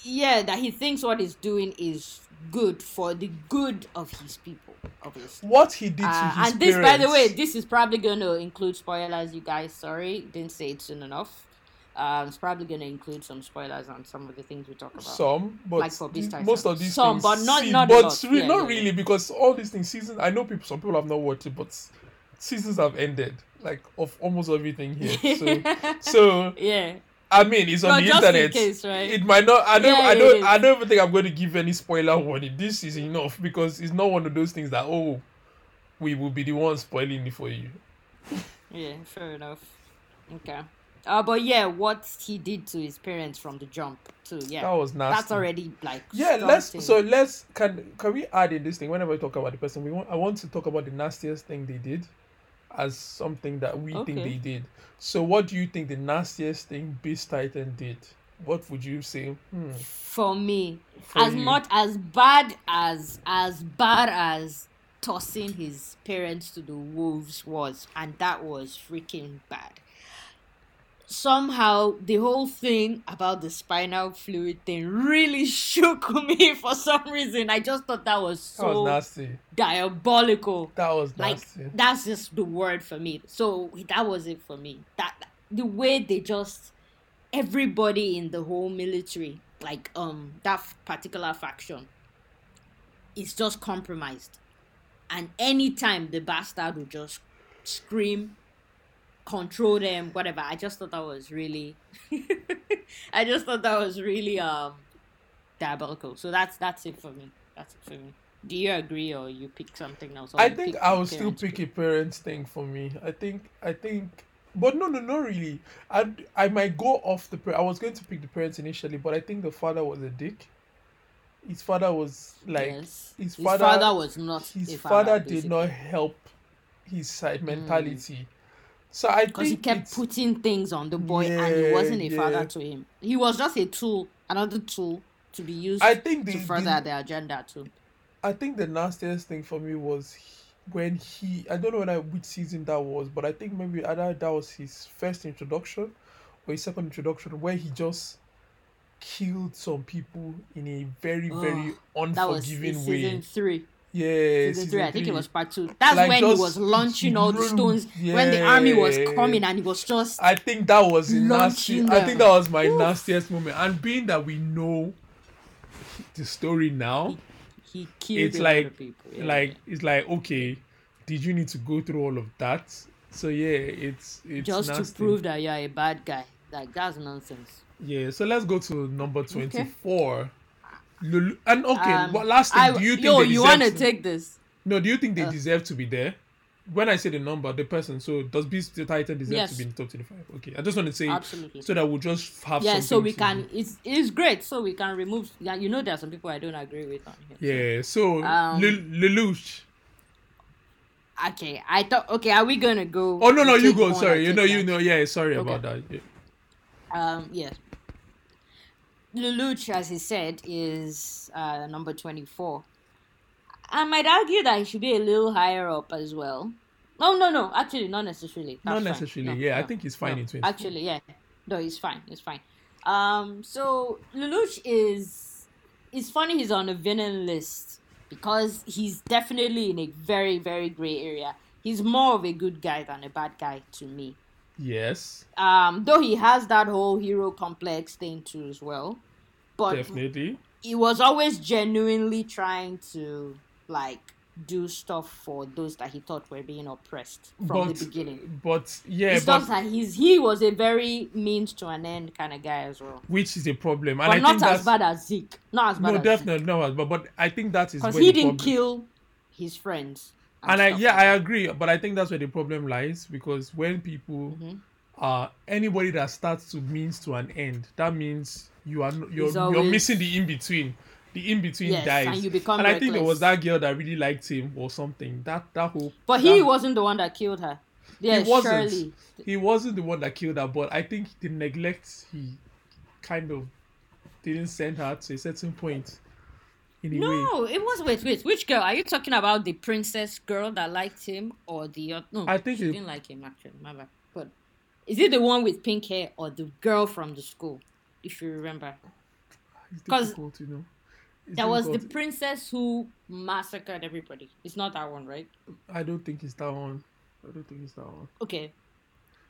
A: Yeah, that he thinks what he's doing is good for the good of his people, obviously.
B: What he did to
A: Uh,
B: his
A: and this, by the way, this is probably going to include spoilers. You guys, sorry, didn't say it soon enough. Um, it's probably going to include some spoilers on some of the things we talk about.
B: some, but
A: Like for
B: most of these
A: Some,
B: things,
A: but not-
B: see-
A: not
B: but re-
A: Yeah,
B: not
A: yeah, yeah.
B: really because all these things seasons. I know people. Some people have not watched it, but seasons have ended. Like of almost everything here. So, so
A: yeah,
B: I mean, it's on the
A: just in
B: internet.
A: case, right?
B: It might not. I don't.
A: Yeah,
B: I don't. I don't even think I'm going to give any spoiler warning. This is enough because it's not one of those things that oh, we will be the ones spoiling it for you.
A: yeah, fair enough. Okay. Uh, but yeah, what he did to his parents from the jump, too. Yeah,
B: That was nasty.
A: that's already like.
B: Yeah, let's. So let's. Can can we add in this thing whenever we talk about the person? We want. I want to talk about the nastiest thing they did, as something that we think they did. So what do you think the nastiest thing Beast Titan did? What would you say? Hmm.
A: for me
B: For
A: as
B: you.
A: much as bad as as bad as tossing his parents to the wolves was and that was freaking bad somehow the whole thing about the spinal fluid thing really shook me for some reason. I just thought that was
B: That was
A: so
B: nasty.
A: diabolical.
B: That was nasty.
A: like that's just the word for me. So that was it for me. That the way they just everybody in the whole military like um that particular faction is just compromised. And anytime the bastard would just scream control them whatever i just thought that was really i just thought that was really um diabolical so that's that's it for me that's it for me do you agree or you pick something else
B: I think I will still pick a parents thing for me. I think I think, but no, no, no, really. I I might go off the. I was going to pick the parents initially, but I think the father was a dick. His father was like
A: yes.
B: his
A: his
B: father.
A: father, was not
B: his father,
A: father,
B: did not help his side mentality. So I
A: because he kept putting things on the boy and he wasn't a
B: Yeah,
A: father to him. He was just a tool another tool to be used
B: I think the,
A: to further the agenda too.
B: I think the nastiest thing for me was he- when he I don't know when I, which season that was, but I think maybe either that was his first introduction or his second introduction where he just killed some people in a very very
A: Ugh, that was in season three
B: Yeah,
A: season three i think it was part two that's
B: Like,
A: when he was launching all the stones when the army was coming and he was just
B: I think that was nasty.
A: Launching
B: I think that was my
A: Oof.
B: nastiest moment. And being that we know the story now,
A: he killed
B: it's
A: a lot
B: like
A: of people yeah.
B: like it's like okay did you need to go through all of that so yeah it's it's
A: just
B: nasty.
A: to prove that you're a bad guy like that's nonsense
B: yeah so let's go to number 24 Lulu, and okay
A: Um,
B: what last thing
A: I-
B: do you think
A: yo
B: they
A: you want to take this?
B: No do you think they
A: Uh.
B: deserve to be there? When i say the number the person so does beast the titan deserve
A: Yes.
B: to be in the top 25 okay i just want to say
A: absolutely.
B: so that we'll just have
A: yeah so we can it's it's great so we can remove yeah you know there are some people i don't agree with on here
B: yeah so
A: Um,
B: lelouch.
A: Okay i thought okay are we gonna go
B: oh no no you go sorry you know you know yeah sorry
A: Okay.
B: about that yeah.
A: um yes Lelouch, as he said, is uh, number 24. I might argue that he should be a little higher up as well. No, no, no. Actually, not necessarily.
B: not
A: That's fine.
B: necessarily
A: No,
B: yeah i think he's fine
A: no.
B: in 20
A: Actually, yeah. No, he's fine. He's fine. Um, so Lelouch is it's funny he's on a villain list because he's definitely in a very, very gray area. He's more of a good guy than a bad guy to me.
B: yes
A: Um, though he has that whole hero complex thing too as well. But
B: definitely
A: he was always genuinely trying to like do stuff for those that he thought were being oppressed from
B: but,
A: the beginning.
B: But yeah,
A: it's
B: but
A: just that he's he was a very means to an end kind of guy as well.
B: which is a problem, and
A: But
B: I
A: not
B: think
A: as bad as Zeke. Not as bad
B: no,
A: as
B: definitely not. But but I think that is
A: Because he didn't
B: problem-
A: kill his friends.
B: And I yeah,
A: like
B: I agree. But I think that's where the problem lies because when people
A: Mhm.
B: uh anybody that starts to means to an end, that means you are no- you're
A: It's
B: you're missing the in between. The in between
A: Yes,
B: dies.
A: and you become and
B: I think there was that girl that really liked him or something. That that whole
A: But he
B: that-
A: wasn't the one that killed her. Yeah,
B: he wasn't.
A: surely.
B: He wasn't the one that killed her, but I think the neglect he kind of didn't send her to a certain point. In a way.
A: No, it was wait, wait. Which girl are you talking about? The princess girl that liked him, or the oth- no?
B: I think
A: she
B: it-
A: didn't like him actually. My bad. But is it the one with pink hair or the girl from the school? If you remember,
B: It's
A: 'Cause
B: difficult to know.
A: That was the princess who massacred everybody. It's not that one, right?
B: I don't think it's that one. I don't think it's that one.
A: Okay,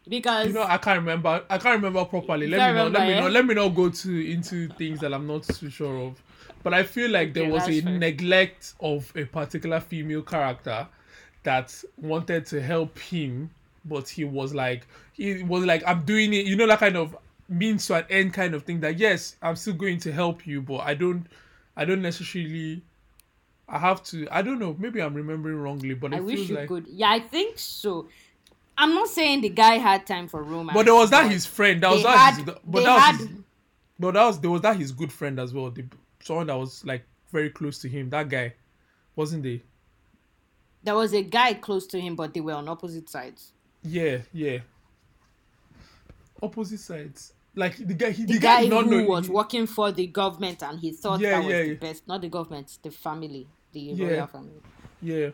A: because
B: You know, I can't remember. I can't remember properly. Let me not. Let me not.
A: eh?
B: Let me not go to into things that I'm not too sure of. But I feel like there was a
A: fair.
B: neglect of a particular female character that wanted to help him, but he was like, he was like, I'm doing it. You know, that kind of means to an end kind of thing. That yes, I'm still going to help you, but I don't, I don't necessarily. I have to. I don't know. Maybe I'm remembering wrongly, but
A: I wish you
B: like.
A: could. Yeah, I think so. I'm not saying the guy had time for romance,
B: But there was that his friend. That was that.
A: had-
B: his, but that was his, but that was there was that his good friend as well. The someone that was like very close to him. That guy, wasn't they?
A: there was a guy close to him, but they were on opposite sides.
B: Yeah, yeah. Opposite sides. Like the guy. He,
A: the,
B: the,
A: guy,
B: not
A: who
B: know-
A: was
B: he-
A: working for the government and he thought
B: Yeah,
A: that was
B: yeah,
A: the
B: yeah.
A: best not the government the family the royal family
B: Yeah.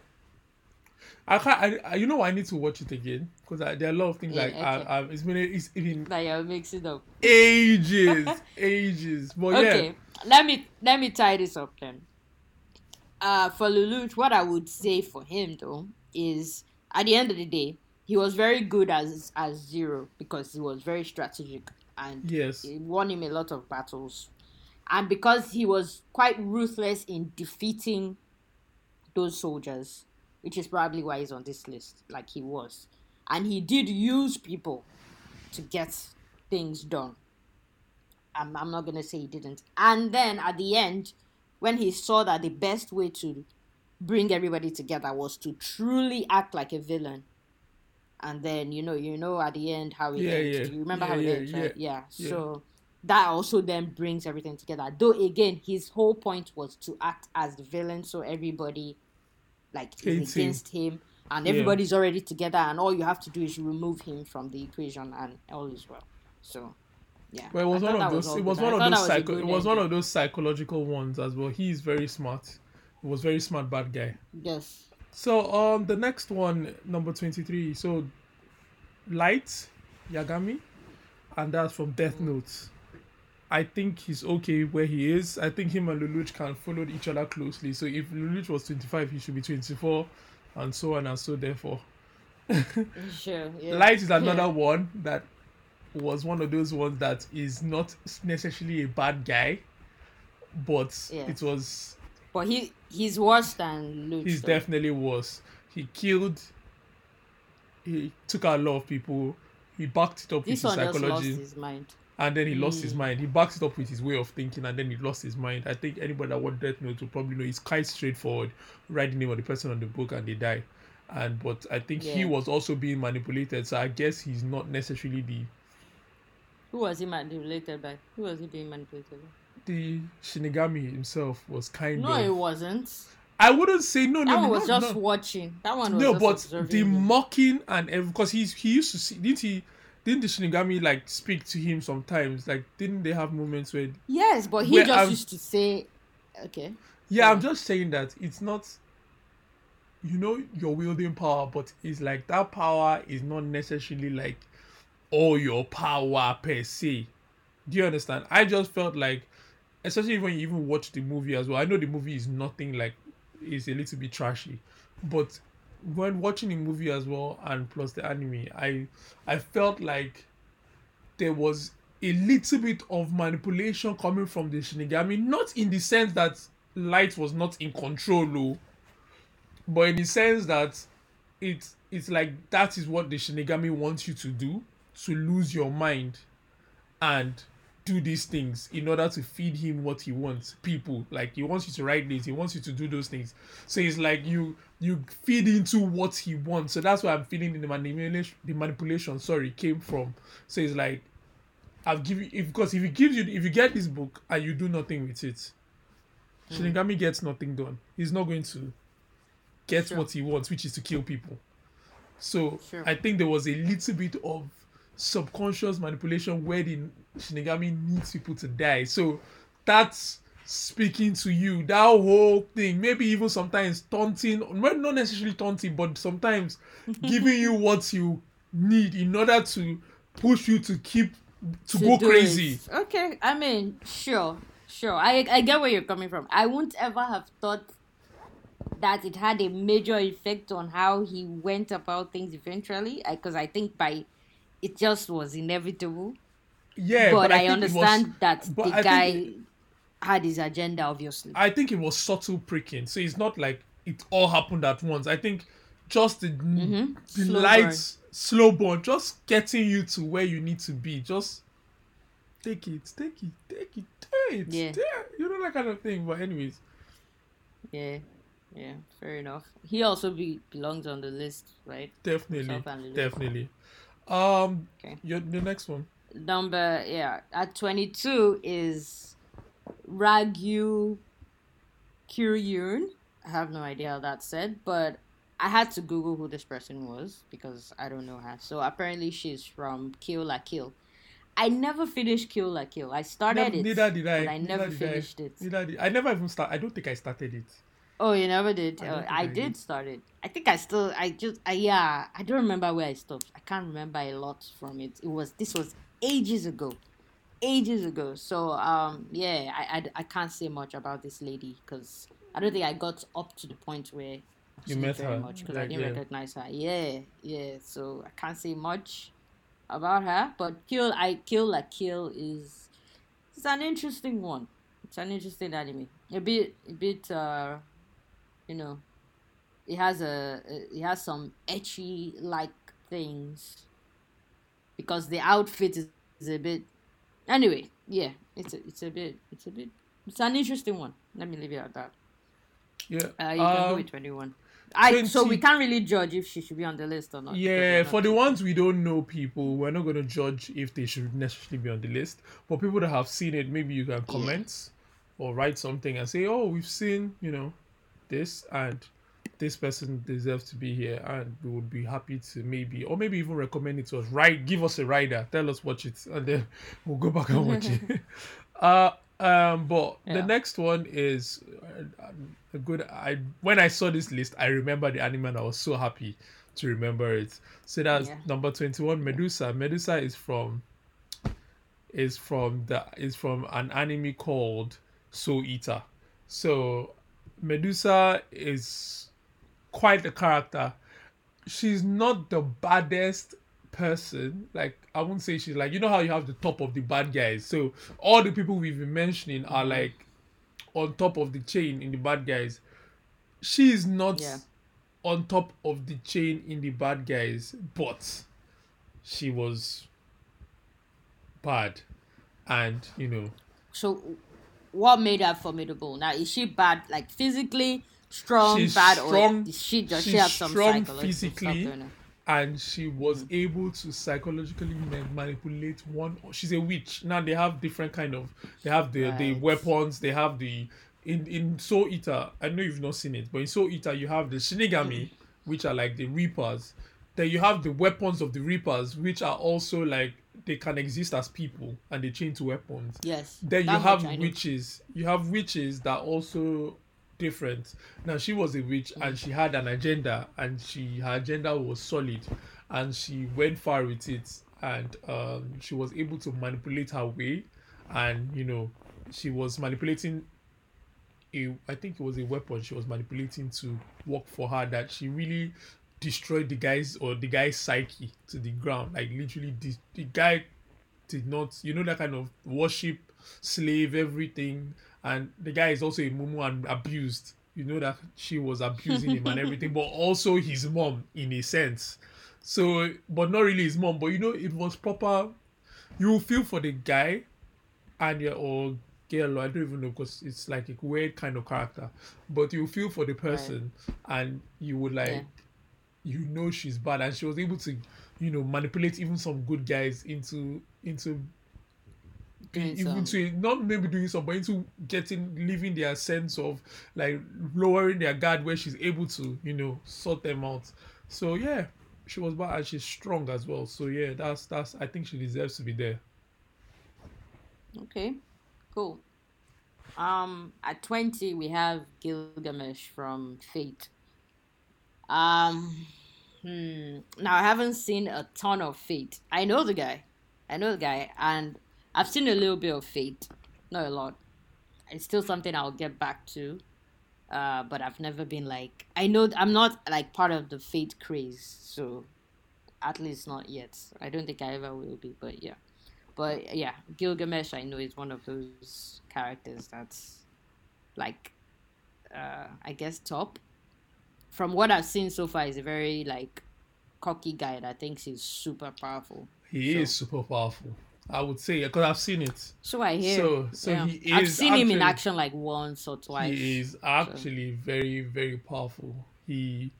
B: I can't. I, I, you know. I need to watch it again because there are a lot of things
A: Yeah,
B: like
A: okay.
B: I, I, it's been it's been
A: that yeah mix it up
B: ages, ages. But
A: okay
B: yeah,
A: let me let me tie this up then uh for Lelouch what I would say for him though is at the end of the day he was very good as as zero because he was very strategic and
B: yes,
A: it won him a lot of battles. And because he was quite ruthless in defeating those soldiers which is probably why he's on this list like he was. And he did use people to get things done. I'm, I'm not going to say he didn't. And then at the end when he saw that the best way to bring everybody together was to truly act like a villain and then you know you know at the end how it
B: Yeah,
A: ends
B: yeah.
A: You remember
B: Yeah,
A: how it
B: yeah,
A: ends right
B: yeah.
A: so that also then brings everything together though again his whole point was to act as the villain so everybody like is against him and everybody's already together and all you have to do is remove him from the equation and all is well so yeah
B: Well, it was one of those.
A: all
B: It was one of those. Psycho, it was one of those psychological ones as well. He is very smart. He was very smart bad guy.
A: yes
B: So um, the next one, number twenty-three. So, Light Yagami, and that's from Death Note. I think he's okay where he is. I think him and Lelouch can follow each other closely. So if Lelouch was twenty-five, he should be twenty-four, and so on and so therefore.
A: sure yeah.
B: Light is another one that was one of those ones that is not necessarily a bad guy, but
A: Yeah.
B: it was
A: but he he's worse than Luch
B: he's
A: though.
B: definitely worse. He killed, he took out a lot of people. He backed it up
A: this
B: with his psychology,
A: his mind
B: and then he lost his
A: Mm.
B: mind. He backed it up with his way of thinking, and then he lost his mind. I think anybody that watched Death Note will probably know it's quite straightforward. Write the name of the person on the book, and they die. And but I think he was also being manipulated, so I guess he's not necessarily the
A: who was he manipulated by who was he being manipulated by
B: the Shinigami himself was kind
A: no
B: of.
A: it wasn't.
B: I wouldn't say no,
A: that
B: no,
A: one
B: no,
A: was
B: no,
A: just
B: no.
A: watching. That one was
B: no, but
A: observing
B: the mocking and because he's he used to see didn't he didn't the Shinigami like speak to him sometimes? Like didn't they have moments where
A: yes but he just
B: I'm-
A: used to say okay.
B: Yeah I'm just saying that it's not you know you're wielding power but it's like that power is not necessarily like all your power per se. Do you understand? I just felt like especially when you even watch the movie as well. I know the movie is nothing like is a little bit trashy but when watching the movie as well and plus the anime i i felt like there was a little bit of manipulation coming from the shinigami. Not in the sense that light was not in control oh, but in the sense that it's it's like that is what the shinigami wants you to do to lose your mind and do these things in order to feed him what he wants people. Like he wants you to write this he wants you to do those things. So it's like you you feed into what he wants. So that's why i'm feeling the manipulation the manipulation sorry came from. So it's like i've given if because if he gives you if you get this book and you do nothing with it hmm. shinigami gets nothing done. He's not going to get
A: Sure.
B: what he wants which is to kill people. So
A: Sure.
B: I think there was a little bit of subconscious manipulation where the Shinigami needs people to die. So that's speaking to you. That whole thing, maybe even sometimes taunting, well, not necessarily taunting, but sometimes giving you what you need in order to push you to keep to,
A: to
B: go crazy.
A: it. Okay, I mean, sure, sure. I I get where you're coming from. I wouldn't ever have thought that it had a major effect on how he went about things eventually. Because I think by it just was inevitable.
B: Yeah,
A: but, I,
B: think it was-
A: understand that the
B: I
A: guy
B: it-
A: had his agenda, obviously.
B: I think it was subtle pricking. So it's not like it all happened at once. I think just the, the
A: Mm-hmm. Slow
B: light, slow burn, just getting you to where you need to be. Just take it, take it, take it, take it.
A: Yeah.
B: Yeah. You know that kind of thing. But anyways,
A: yeah, yeah, fair enough. He also be belongs on the list, right?
B: definitely, definitely. Um,
A: Okay.
B: your the next one.
A: number yeah at 22 is Ragyo Kiryuin. I have no idea how that's said, but I had to Google who this person was because I don't know her. So apparently she's from Kill La Kill. I never finished Kill La Kill. I started it,
B: neither did I.
A: but I never finished
B: I.
A: it.
B: Neither did I. never even start. I don't think I started it.
A: Oh, you never did.
B: I
A: I, I
B: I
A: did
B: did.
A: start it. I think I still. I just. I, yeah. I don't remember where I stopped. I can't remember a lot from it. It was. This was ages ago, ages ago. So um yeah, I I, I can't say much about this lady because I don't think I got up to the point where
B: You met
A: very
B: her,
A: much because I didn't
B: yeah.
A: recognize her. Yeah, yeah. So I can't say much about her. But kill. I kill like kill is. It's an interesting one. It's an interesting anime. A bit. A bit. uh you know, it has a it has some ecchi like things because the outfit is, is a bit. Anyway, yeah, it's a it's a bit it's a bit it's an interesting one. Let me leave it at that.
B: Yeah.
A: Uh, you can go
B: Um,
A: with twenty one. I so we can't really judge if she should be on the list or not.
B: Yeah, for the ones we don't know people, we're not going to judge if they should necessarily be on the list. For people that have seen it, maybe you can comment or write something and say, "Oh, we've seen, you know, this and this person deserves to be here," and we would be happy to maybe, or maybe even recommend it to us. Right? Give us a rider, tell us watch it, and then we'll go back and watch it. uh, um, but the next one is uh, a good. I when I saw this list, I remember the anime and I was so happy to remember it. So that's
A: Yeah.
B: number twenty-one, Medusa. Medusa is from is from the is from an anime called Soul Eater. So Medusa is quite a character. She's not the baddest person. Like I won't say she's like you know how you have the top of the bad guys. So all the people we've been mentioning are mm-hmm. like on top of the chain in the bad guys. She is not
A: Yeah.
B: on top of the chain in the bad guys, but she was bad. And you know,
A: So, what made her formidable? Now, is she bad, like physically strong,
B: She's
A: bad,
B: strong-
A: or is she does she have some
B: strong
A: psychological
B: physically, and she was mm. able to psychologically manipulate one she's a witch. Now they have different kind of they have the the weapons they have the in in soul eater i know you've not seen it but in soul eater you have the shinigami mm. which are like the reapers. Then you have the weapons of the reapers which are also like they can exist as people and they change to weapons
A: Yes.
B: then you have
A: much I know.
B: witches. You have witches that also different. Now she was a witch and she had an agenda and she her agenda was solid and she went far with it and um, she was able to manipulate her way and you know she was manipulating a I think it was a weapon she was manipulating to work for her that she really destroyed the guy's or the guy's psyche to the ground. Like literally the, the guy did not you know that kind of worship slave everything. And the guy is also a mumu and abused. You know that she was abusing him and everything but also his mom in a sense. So but not really his mom but you know it was proper. You feel for the guy Anya or girl, I don't even know because it's like a weird kind of character. But you feel for the person, and you would like,
A: Yeah.
B: You know, she's bad, and she was able to, you know, manipulate even some good guys into into
A: Doing
B: even
A: some-
B: to not maybe doing some, but into getting leaving their sense of like lowering their guard where she's able to, you know, sort them out. So yeah, she was bad and she's strong as well. So yeah, that's that's I think she deserves to be there.
A: Okay, cool. Um, at twenty, we have Gilgamesh from Fate. Um, hmm. Now I haven't seen a ton of Fate. I know the guy. I know the guy, and I've seen a little bit of Fate. Not a lot. It's still something I'll get back to. Uh, but I've never been like I know I'm not like part of the Fate craze, so at least not yet. I don't think I ever will be, but yeah. But yeah, Gilgamesh I know is one of those characters that's like uh I guess top. From what I've seen so far, he's a very like cocky guy that thinks he's super powerful.
B: He
A: So-
B: is super powerful. I would say because I've seen it.
A: So I hear.
B: So- so
A: yeah.
B: he
A: I've
B: is
A: seen him in action like once or twice.
B: He is actually very very powerful. He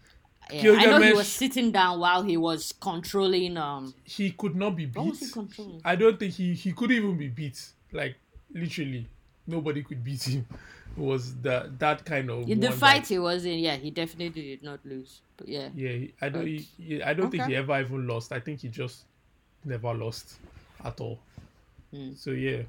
A: Yeah, I know he was sitting down while he was controlling um
B: he could not be
A: What was he
B: beat.
A: controlling?
B: I don't think he he could even be beat. Like literally, nobody could beat him. It was that that kind of
A: in the fight
B: that-
A: he was in, yeah, he definitely did not lose. But yeah.
B: yeah, he- I don't. He, he- I don't think he ever even lost. I think he just never lost at all.
A: Hmm.
B: So yeah,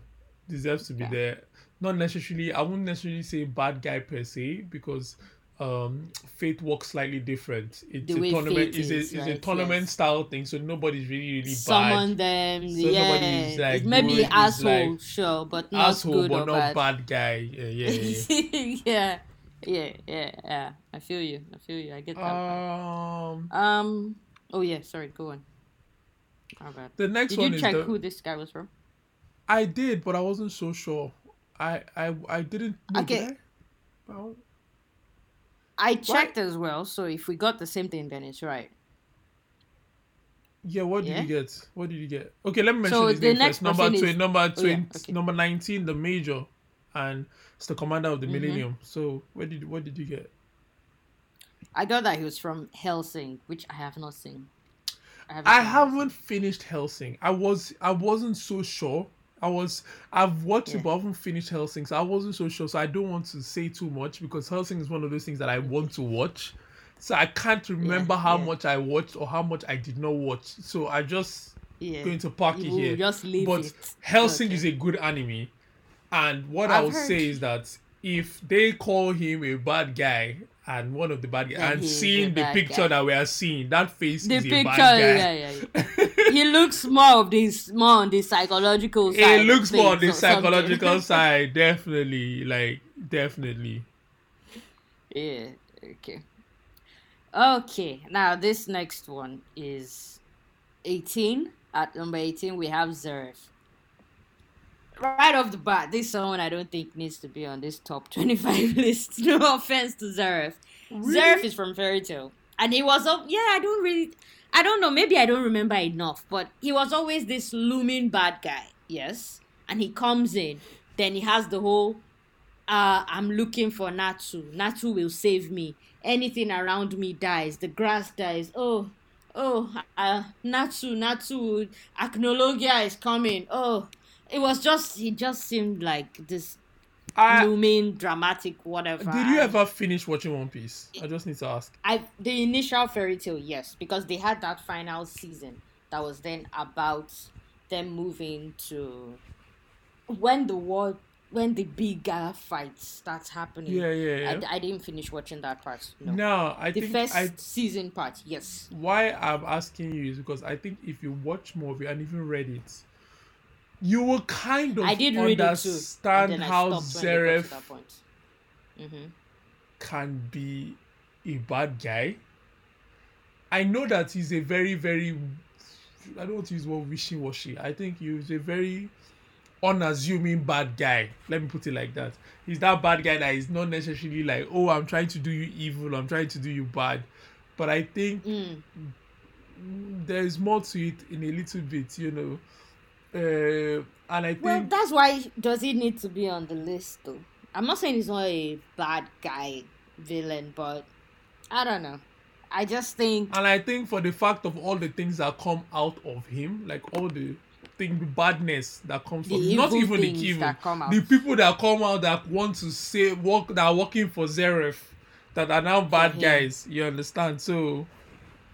B: deserves to be
A: Yeah.
B: there. Not necessarily. I wouldn't necessarily say bad guy per se because um fate works slightly different it's
A: The
B: a tournament
A: Fate
B: it's a,
A: is,
B: it's a tournament
A: yes.
B: style thing so nobody's really really
A: Summon
B: bad
A: them,
B: So
A: yeah.
B: is, like,
A: it may
B: good,
A: asshole,
B: like
A: sure, but not
B: asshole
A: good
B: but
A: or
B: not
A: bad.
B: bad, guy yeah yeah, yeah.
A: yeah, yeah, yeah, yeah. I feel you. I feel you. I get that.
B: um
A: um. Oh yeah. Sorry. Go on. My bad.
B: the next
A: Did
B: one
A: you
B: is
A: check
B: the,
A: who this guy was from?
B: I did, but I wasn't so sure. I I I didn't.
A: Okay.
B: Did? Well,
A: I checked as well, so if we got the same thing, then it's right.
B: yeah. What did
A: Yeah?
B: you get? What did you get? Okay, let me mention
A: So
B: his
A: the
B: name
A: next
B: first. Number
A: is-
B: number
A: Oh,
B: twenty,
A: yeah, okay.
B: number nineteen, the major, and it's the commander of the
A: Mhm.
B: Millennium. So what did what did you get?
A: I got that he was from Hellsing, which I have not seen. haven't
B: I haven't finished Hellsing. I was I wasn't so sure. I was I've watched
A: Yeah.
B: it, but I haven't finished Hellsing, so I wasn't so sure. So I don't want to say too much because Hellsing is one of those things that I want to watch. So I can't remember how
A: yeah.
B: much I watched or how much I did not watch. So I just
A: Yeah.
B: going to park it
A: You will
B: here. but
A: it.
B: Hellsing
A: Okay.
B: is a good anime, and what I
A: heard.
B: say is that if they call him a bad guy and one of the bad guys,
A: Then
B: and seeing the picture
A: guy.
B: that we are seeing, that face
A: The
B: is
A: picture,
B: a bad guy.
A: yeah, yeah, yeah. he looks more of this, more on the psychological side.
B: it looks more on the
A: things or something.
B: psychological side, definitely. Like definitely.
A: Yeah. Okay. Okay. Now this next one is eighteen. At number eighteen, we have Zeref. Right off the bat, this someone I don't think needs to be on this top twenty-five list. No offense to Zeref. Zeref is from Fairy Tail, and he was up. Yeah, I don't really. I don't know. Maybe I don't remember enough, but he was always this looming bad guy. Yes, and he comes in, then he has the whole uh, I'm looking for Natsu. Natsu will save me. Anything around me dies. The grass dies. Oh, oh, uh, Natsu, Natsu, Acnologia is coming. Oh, it was just, he just seemed like this
B: I,
A: looming, dramatic, whatever.
B: did you ever finish watching One Piece? I just need to ask.
A: I the initial Fairy Tail, yes, because they had that final season that was then about them moving to when the war when the bigger fight starts happening.
B: Yeah, yeah, yeah.
A: I, I didn't finish watching that part. No,
B: No, I
A: the
B: think
A: first
B: I
A: season part, yes.
B: why I'm asking you is because I think if you watch more of it and even read it, you will kind of
A: I did read it too. And
B: understand
A: then
B: how
A: stopped when they got to
B: Zeref.
A: Mm-hmm.
B: can be a bad guy. I know that he's a very, very I don't want to use the word wishy washy. I think he's a very unassuming bad guy. Let me put it like that. He's that bad guy that is not necessarily like, oh, I'm trying to do you evil, I'm trying to do you bad. But I think
A: Mm.
B: there's more to it in a little bit, you know. Uh, and I think
A: Well, that's why does he need to be on the list though? I'm not saying he's not a bad guy villain, but I don't know. I just think
B: and I think for the fact of all the things that come out of him, like all the thing, the badness that comes
A: The
B: from not even the evil,
A: that come out.
B: the people that come out that want to say work that are working for Zeref, that are now bad guys. You understand? So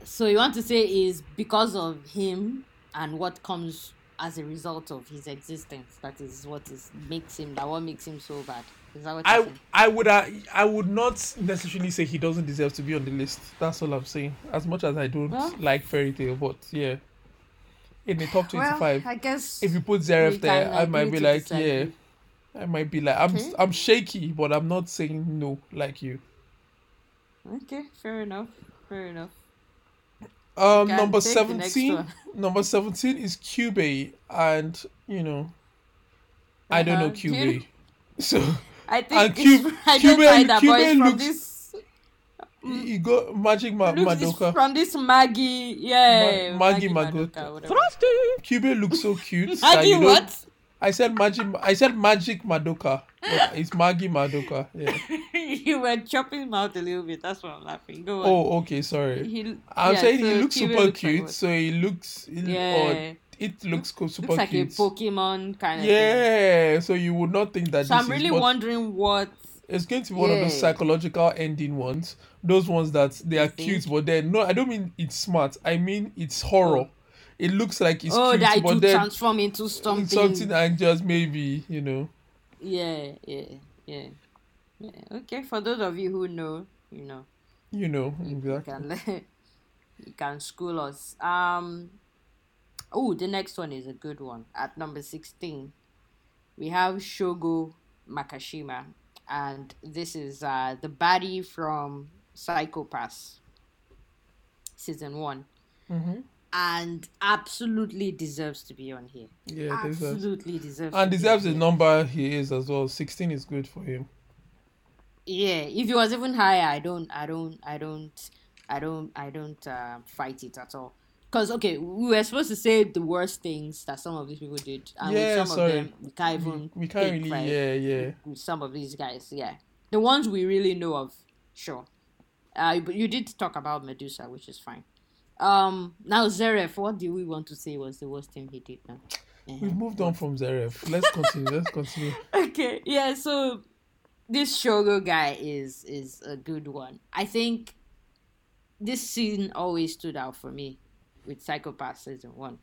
A: so you want to say is because of him and what comes as a result of his existence that is what is makes him that what makes him so bad. Is that what
B: I? I would uh, I would not necessarily say he doesn't deserve to be on the list. That's all I'm saying. As much as I don't
A: Well-
B: like Fairy Tail, but yeah, in the top
A: Well,
B: 25,
A: I guess
B: if you put Zeref there, I might be like, yeah, I might be like, I'm
A: Okay.
B: I'm shaky, but I'm not saying no like you.
A: Okay, fair enough. Fair enough.
B: Um, number
A: take the next
B: 17, number 17 is Cube, and you know, I don't know
A: Uh-huh. Do you-
B: so
A: I think
B: And
A: it's,
B: Cube-
A: I don't
B: Cube-
A: find that, but
B: Cube
A: it's from
B: looks-
A: this
B: you got Magic Ma-
A: looks it's
B: Madoka.
A: from this Maggie, yeah,
B: Ma- Maggie Madoka.
A: whatever.
B: Cube looks so cute. that
A: Maggie
B: you don't-
A: what?
B: I said magic. I said magic Madoka. it's Maggie Madoka. Yeah.
A: you were chopping him out a little bit. That's why I'm laughing. Go on.
B: Oh, okay. Sorry.
A: He,
B: I'm
A: yeah,
B: saying he looks super
A: looks
B: cute.
A: what?
B: so he looks. It,
A: Yeah.
B: Or it looks co- super
A: looks like
B: cute.
A: a Pokemon kind of thing.
B: yeah. So you would not think that.
A: So I'm really wondering what.
B: It's going to be one of those psychological ending ones. Those ones that they are cute, but then no, I don't mean it's smart. I mean it's horror. It looks like it's
A: oh,
B: cute,
A: that it
B: but then
A: transform into something.
B: something and just maybe you know.
A: Yeah, yeah, yeah, yeah. Okay, for those of you who know, you know.
B: You know
A: you
B: exactly.
A: can you can school us. Um oh the next one is a good one. At number sixteen, we have Shogo Makishima, and this is uh the baddie from Psycho-Pass season one.
B: hmm
A: And absolutely deserves to be on here.
B: Yeah.
A: Absolutely deserves
B: and
A: to
B: deserves the number he is as well. Sixteen is good for him.
A: Yeah, if it was even higher, I don't, I don't, I don't, I don't, I don't uh, fight it at all. Cause okay, we were supposed to say the worst things that some of these people did, and
B: Yeah,
A: with some
B: sorry.
A: of them we can't
B: We,
A: even.
B: we can't
A: pick,
B: really.
A: right?
B: Yeah, yeah.
A: With some of these guys, yeah, the ones we really know of, sure. Uh, but you did talk about Medusa, which is fine. Um, now Zeref, what do we want to say was the worst thing he did now?
B: We've moved on from Zeref. Let's continue. Let's continue.
A: okay yeah so this shogo guy is is a good one i think this scene always stood out for me with psychopath season one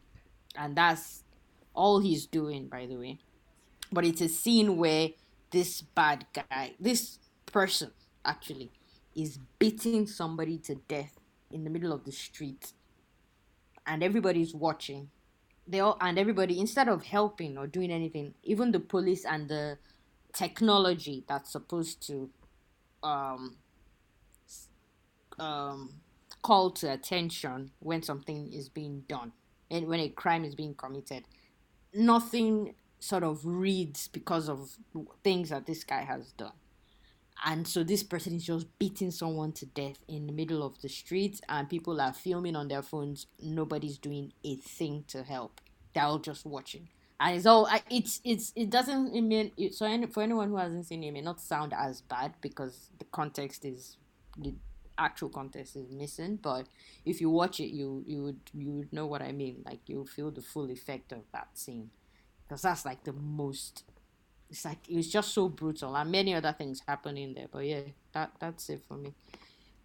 A: and that's all he's doing by the way but it's a scene where this bad guy this person actually is beating somebody to death in the middle of the street and everybody's watching. They all and everybody instead of helping or doing anything even the police and the technology that's supposed to um um call to attention when something is being done and when a crime is being committed. Nothing sort of reads because of things that this guy has done and so this person is just beating someone to death in the middle of the street and people are filming on their phones. Nobody's doing a thing to help. They're all just watching. And it's all it's it's it doesn't it mean it, so any, for anyone who hasn't seen it, it may not sound as bad because the context is the actual context is missing but if you watch it you you would you would know what i mean. Like you'll feel the full effect of that scene. Because that's like the most it's like it was just so brutal and many other things happening there but yeah that that's it for me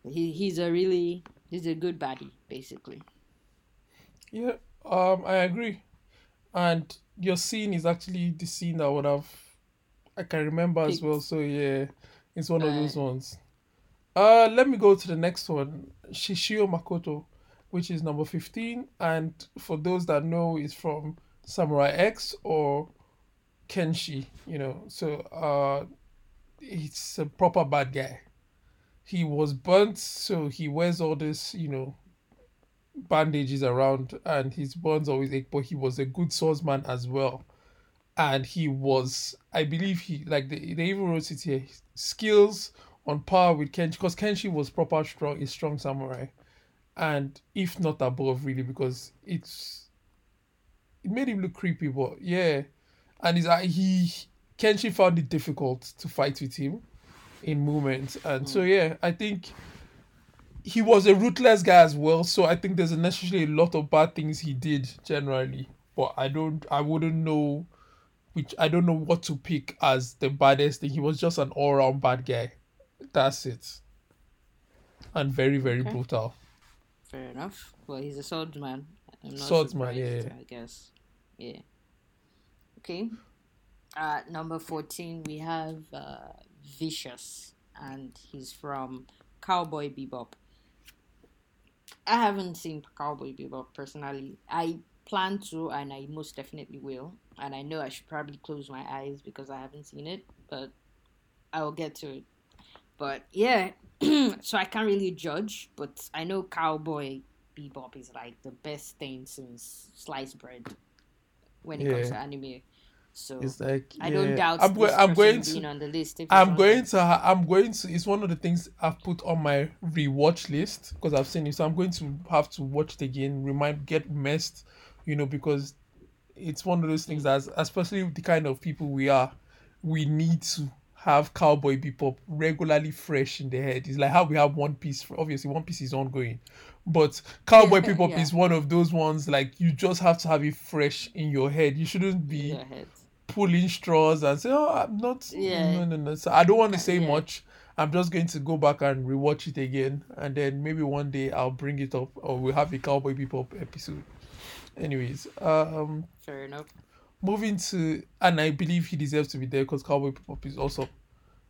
A: he, he's a really he's a good baddie basically
B: Yeah, um, I agree. And your scene is actually the scene that would have I can remember as well. So yeah, it's one of
A: Right.
B: those ones. Uh, let me go to the next one, Shishio Makoto, which is number fifteen, and for those that know, is from Samurai X or Kenshin. You know, so uh, it's a proper bad guy. He was burnt, so he wears all this, you know, bandages around and his burns always ache, but he was a good swordsman as well. And he was, I believe he like they, they even wrote it here, skills on par with Kenshin because Kenshin was proper strong, a strong samurai, and if not above really because it's it made him look creepy, but yeah, and he's like he Kenshin found it difficult to fight with him in movements, and so yeah, I think he was a ruthless guy as well. So I think there's necessarily a lot of bad things he did generally, but I don't, I wouldn't know which I don't know what to pick as the baddest thing. He was just an all round bad guy. That's it. And very, very
A: Okay.
B: brutal.
A: Fair enough. Well, he's a swordsman. I'm not
B: Swordsman, yeah.
A: I guess. Yeah. Okay. At number 14, we have uh, Vicious, and he's from Cowboy Bebop. I haven't seen Cowboy Bebop personally. I plan to, and I most definitely will. And I know I should probably close my eyes because I haven't seen it, but I will get to it. But yeah, so I can't really judge, but I know Cowboy Bebop is like the best thing since sliced bread when it comes to anime. So
B: It's like
A: I don't doubt
B: I'm, go- I'm going to
A: on the list. If
B: I'm going to ha- I'm going to it's one of the things I've put on my rewatch list because I've seen it. So I'm going to have to watch it again, remind get messed, you know, because it's one of those things that especially the kind of people we are, we need to have cowboy bebop regularly fresh in the head. It's like how we have one piece obviously one piece is ongoing. But cowboy bebop
A: Yeah.
B: is one of those ones like you just have to have it fresh in your head. You shouldn't be. Pulling straws and say, "Oh, I'm not."
A: Yeah.
B: No, no, no. So I don't want to say
A: Yeah.
B: much. I'm just going to go back and rewatch it again, and then maybe one day I'll bring it up, or we'll have a Cowboy Bebop episode. Anyways, um,
A: Fair enough.
B: moving to, and I believe he deserves to be there because Cowboy Bebop is awesome.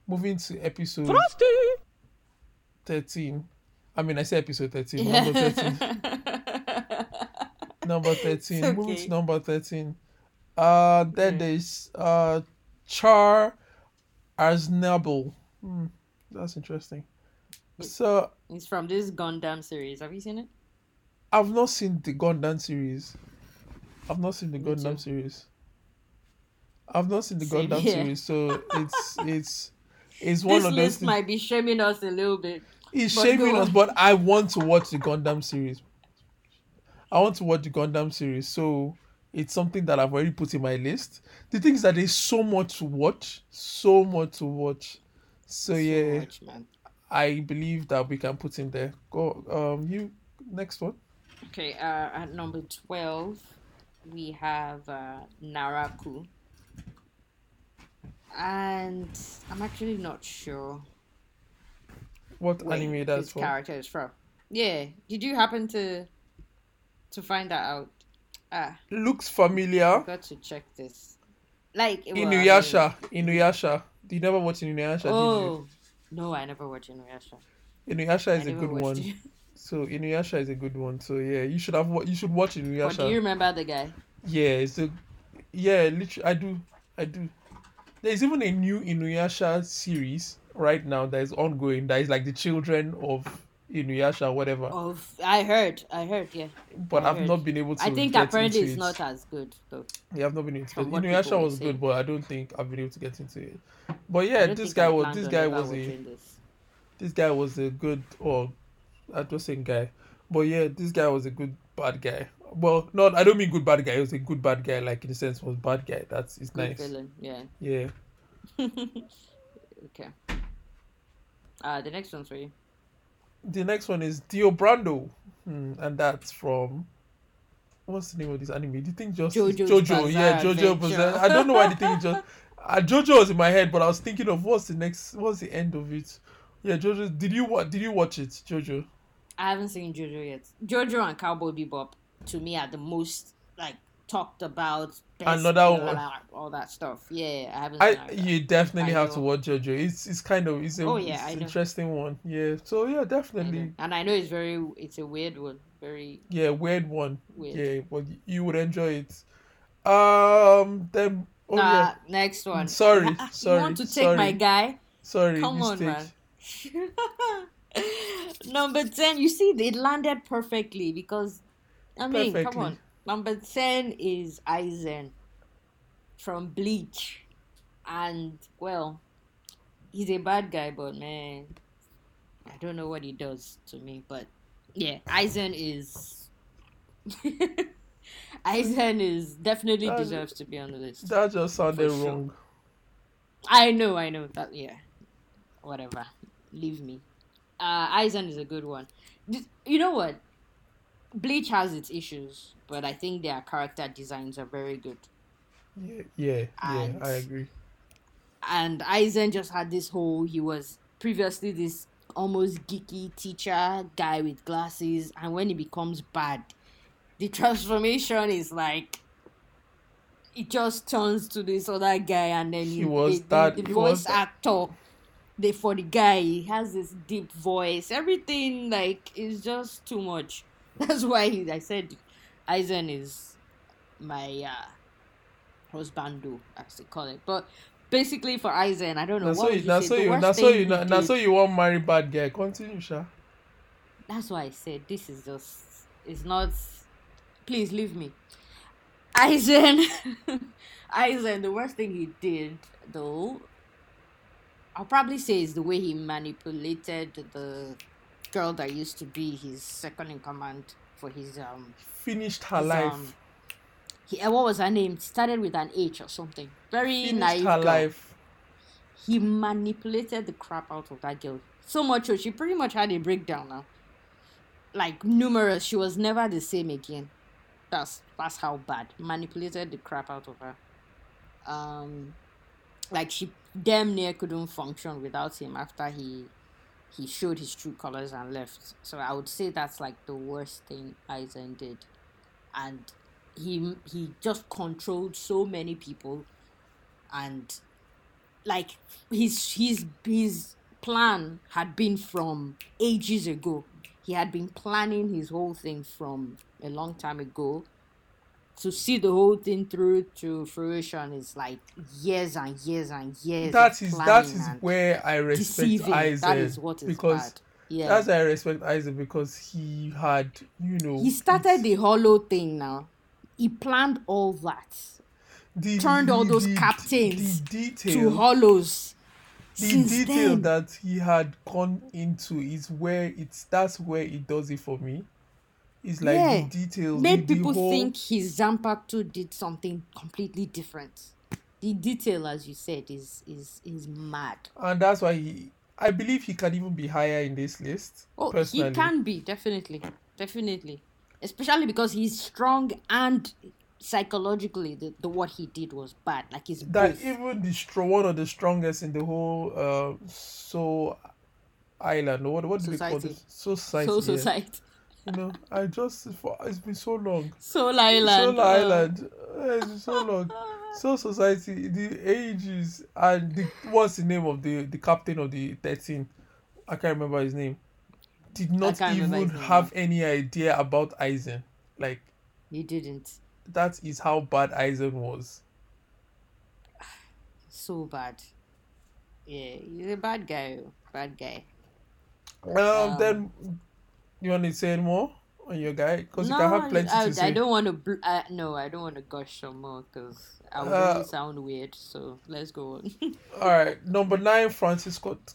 B: Moving to episode thirteen. I mean, I say episode thirteen. Number thirteen. number 13
A: It's
B: moving to number 13 uh then
A: Okay.
B: there's uh char aznable hmm, that's interesting so
A: it's from this Gundam series. Have you seen it?
B: i've not seen the gundam series i've not seen the
A: Me
B: gundam
A: too.
B: series i've not seen the
A: Same
B: gundam
A: here.
B: series so it's it's it's one
A: This
B: of those
A: This
B: list
A: might be shaming us a little bit.
B: It's shaming us, but I want to watch the Gundam series. I want to watch the Gundam series, so it's something that I've already put in my list. The thing is that there's so much to watch, so much to watch. So,
A: So
B: yeah,
A: much, man.
B: I believe that we can put in there. Go, um, you next one.
A: Okay, uh, at number 12, we have uh, Naraku. And I'm actually not sure
B: What
A: where
B: anime that's
A: this
B: from?
A: character is from. Yeah, did you happen to to find that out? Ah,
B: Looks
A: I
B: familiar.
A: got to check this. Like, well, I mean-
B: Inuyasha. Inuyasha. You never watch Inuyasha,
A: Oh, no, I never watched Inuyasha.
B: Inuyasha is a good one.
A: it.
B: So Inuyasha is a good one. So yeah, you should have. You should watch
A: But
B: Inuyasha.
A: do you remember the guy?
B: Yeah, it's a yeah, literally I do I do. There's even a new Inuyasha series right now that is ongoing that is like the children of Inuyasha whatever.
A: Of I heard, I heard, yeah.
B: but
A: I
B: I've
A: heard.
B: not been able to
A: I think apparently it's
B: it.
A: not as good though.
B: Yeah, I've not been able to
A: from
B: get
A: what
B: Inuyasha was good, but I don't think I've been able to get into it. But yeah,
A: don't
B: this guy was this guy was a
A: this.
B: this guy was a good or I just saying guy. But yeah, this guy was a good bad guy. Well, not I don't mean good bad guy, he was a good bad guy, like in the sense was bad guy. That's it's
A: Good
B: nice.
A: villain, yeah.
B: Yeah.
A: okay. Uh the next one's for you.
B: The next one is Dio Brando, hmm, and that's from what's the name of this anime? Do you think just
A: JoJo's
B: JoJo? Yeah, JoJo. Bizarre. I don't know why the thing just uh, JoJo was in my head, but I was thinking of what's the next, what's the end of it? Yeah, JoJo. Did you what? Did you watch it, JoJo?
A: I haven't seen Jojo yet. Jojo and Cowboy Bebop to me are the most like talked about
B: Another one.
A: all that stuff. Yeah, I haven't
B: I you definitely
A: I
B: have to watch JoJo. It's it's kind of it's a
A: Oh, yeah,
B: it's an interesting one. Yeah. So yeah,
A: I
B: definitely.
A: And I know it's very it's a weird one. Very
B: Yeah, weird one.
A: weird.
B: Yeah, but you would enjoy it. Um. Then. Oh
A: nah,
B: yeah.
A: next one.
B: Sorry, sorry.
A: you want to take
B: sorry.
A: my guy?
B: Sorry.
A: Come on,
B: mistake.
A: man. Number 10, you see, it landed perfectly because, I mean, come on. Number 10 is Aizen from Bleach. And, well, he's a bad guy, but man, I don't know what he does to me. But, yeah, Aizen is. Aizen is definitely
B: That-
A: deserves to be on the list.
B: That just sounded
A: sure.
B: wrong.
A: I know, I know that. Yeah, whatever. Leave me. Uh, Aizen is a good one. You know what? Bleach has its issues, but I think their character designs are very good.
B: Yeah, yeah, yeah. I agree.
A: And Aizen just had this whole. He was previously this almost geeky teacher guy with glasses, and when he becomes bad, the transformation is like. It just turns to this other guy, and then
B: He was
A: the,
B: that-
A: the, the
B: he
A: voice
B: that-
A: actor the for the guy he has this deep voice everything like is just too much that's why he, i said aizen is my uh husbando as they call it but basically for aizen i don't know
B: Now
A: what
B: so you,
A: say?
B: so you,
A: worst
B: so you,
A: he
B: now, now
A: did-
B: so you want marry bad guy. Continue, Sha.
A: that's why i said this is just it's not please leave me aizen aizen the worst thing he did though i'll probably say is the way he manipulated the girl that used to be his second in command for his um
B: Finished her
A: his,
B: life.
A: um he, uh, what was her name? Started with an h or something. Very
B: Finished
A: naive
B: her
A: girl.
B: life.
A: he manipulated the crap out of that girl. So much so she pretty much had a breakdown now. Like numerous she was never the same again. That's that's how bad. Manipulated the crap out of her. Um like she damn near couldn't function without him after he he showed his true colors and left so i would say that's like the worst thing aizen did and he he just controlled so many people and like his his his plan had been from ages ago. He had been planning his whole thing from a long time ago. To see the whole thing through to fruition is like years and years and years.
B: That is that
A: and
B: where I respect
A: deceiving.
B: Aizen
A: That is what is
B: because
A: bad. Yeah.
B: that's why I respect Aizen because he had you know
A: he started the hollow thing now. He planned all that.
B: the,
A: turned all those
B: the-
A: captains
B: the
A: to hollows.
B: the
A: Since
B: detail
A: then,
B: that he had gone into is where it's that's where it does it for me. It's like
A: Yeah.
B: the details
A: made
B: the, the
A: people
B: whole,
A: think his Zanpakuto did something completely different. The detail, as you said, is is is mad.
B: and that's why he I believe he can even be higher in this list.
A: Oh,
B: personally.
A: he can be definitely, definitely, especially because he's strong and psychologically, the, the what he did was bad. Like he's
B: that
A: both.
B: even the stro- one of the strongest in the whole uh so island what what do they call
A: Society.
B: this society,
A: so
B: yeah.
A: society,
B: you know i just for, it's been so long
A: Soul Island,
B: Soul
A: uh,
B: Island. It's been so long. Soul Society, the ages, and the what's the name of the the captain of the thirteen? I can't remember his name. Did not even have any idea about Aizen. Like
A: He didn't.
B: that is how bad Aizen was.
A: So bad. Yeah, he's a bad guy. oh, Bad guy.
B: Um,
A: Wow.
B: then you want to say more on your guy because you can have plenty
A: I,
B: to say.
A: I don't want to. Bl- uh, no, I don't want to gush some more because I would
B: Uh,
A: really sound weird. So let's go on.
B: All right, number nine, Francis Scott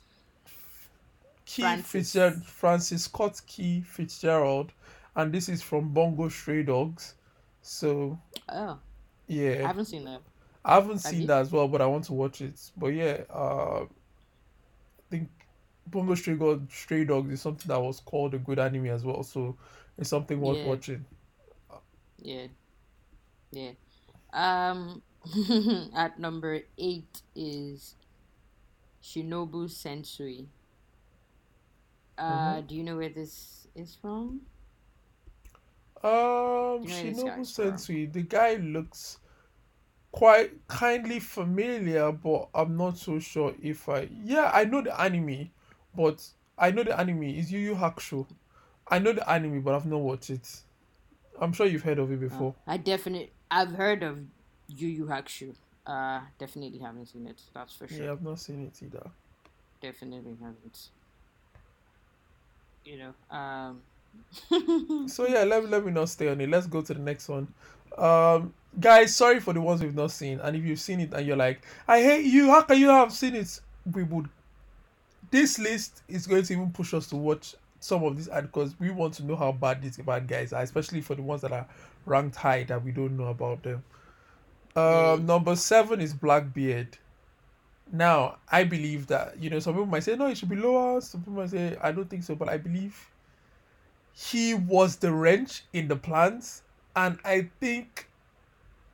B: Key
A: Francis.
B: Fitzgerald, Francis Scott Key Fitzgerald, and this is from Bungo Stray Dogs. So
A: oh,
B: yeah, I
A: haven't seen that.
B: I haven't
A: Have
B: seen
A: you?
B: that as well, but I want to watch it. But yeah, uh, I Bungo Stray, God, Stray Dogs is something that was called a good anime as well. So it's something worth
A: Yeah.
B: watching.
A: Yeah, yeah. Um, at number eight is Shinobu Sensui. Uh,
B: Mhm.
A: do you know where this is from?
B: Um,
A: You know
B: Shinobu
A: guy's from.
B: Sensui, the guy looks quite kindly familiar, but I'm not so sure if I. Yeah, I know the anime, but I know the anime is Yu Yu Hakusho. I know the anime, but I've not watched it. I'm sure you've heard of it before.
A: I definitely I've heard of Yu Yu Hakusho. Uh, definitely haven't seen it. That's for sure.
B: Yeah, I've not seen it either.
A: Definitely haven't. You know, um.
B: So yeah, let, let me not stay on it. Let's go to the next one. Um, guys, sorry for the ones we've not seen. And if you've seen it and you're like, I hate you, how can you have seen it? We would. This list is going to even push us to watch some of these because we want to know how bad these bad guys are, especially for the ones that are ranked high that we don't know about them. Um, number seven is Blackbeard. Now, I believe that you know some people might say no, it should be lower. Some people might say I don't think so, but I believe he was the wrench in the plans, and I think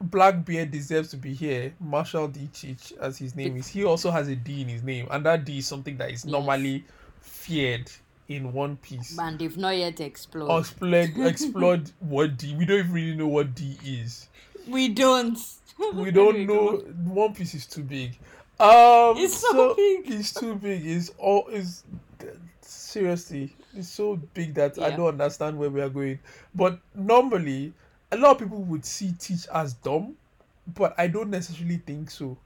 B: Blackbeard deserves to be here. Marshall D. Teach, as his name is. He also has a D in his name, and that D is something that is
A: Yes.
B: normally feared in One Piece.
A: And they've not yet exploded.
B: Explored, explored what D. We don't even really know what D is.
A: we don't.
B: We don't know. One Piece is too big. Um,
A: It's so big.
B: It's too big. It's all. Is seriously. It's so big that I don't understand where we are going. But normally, a lot of people would see Teach as dumb, but I don't necessarily think so.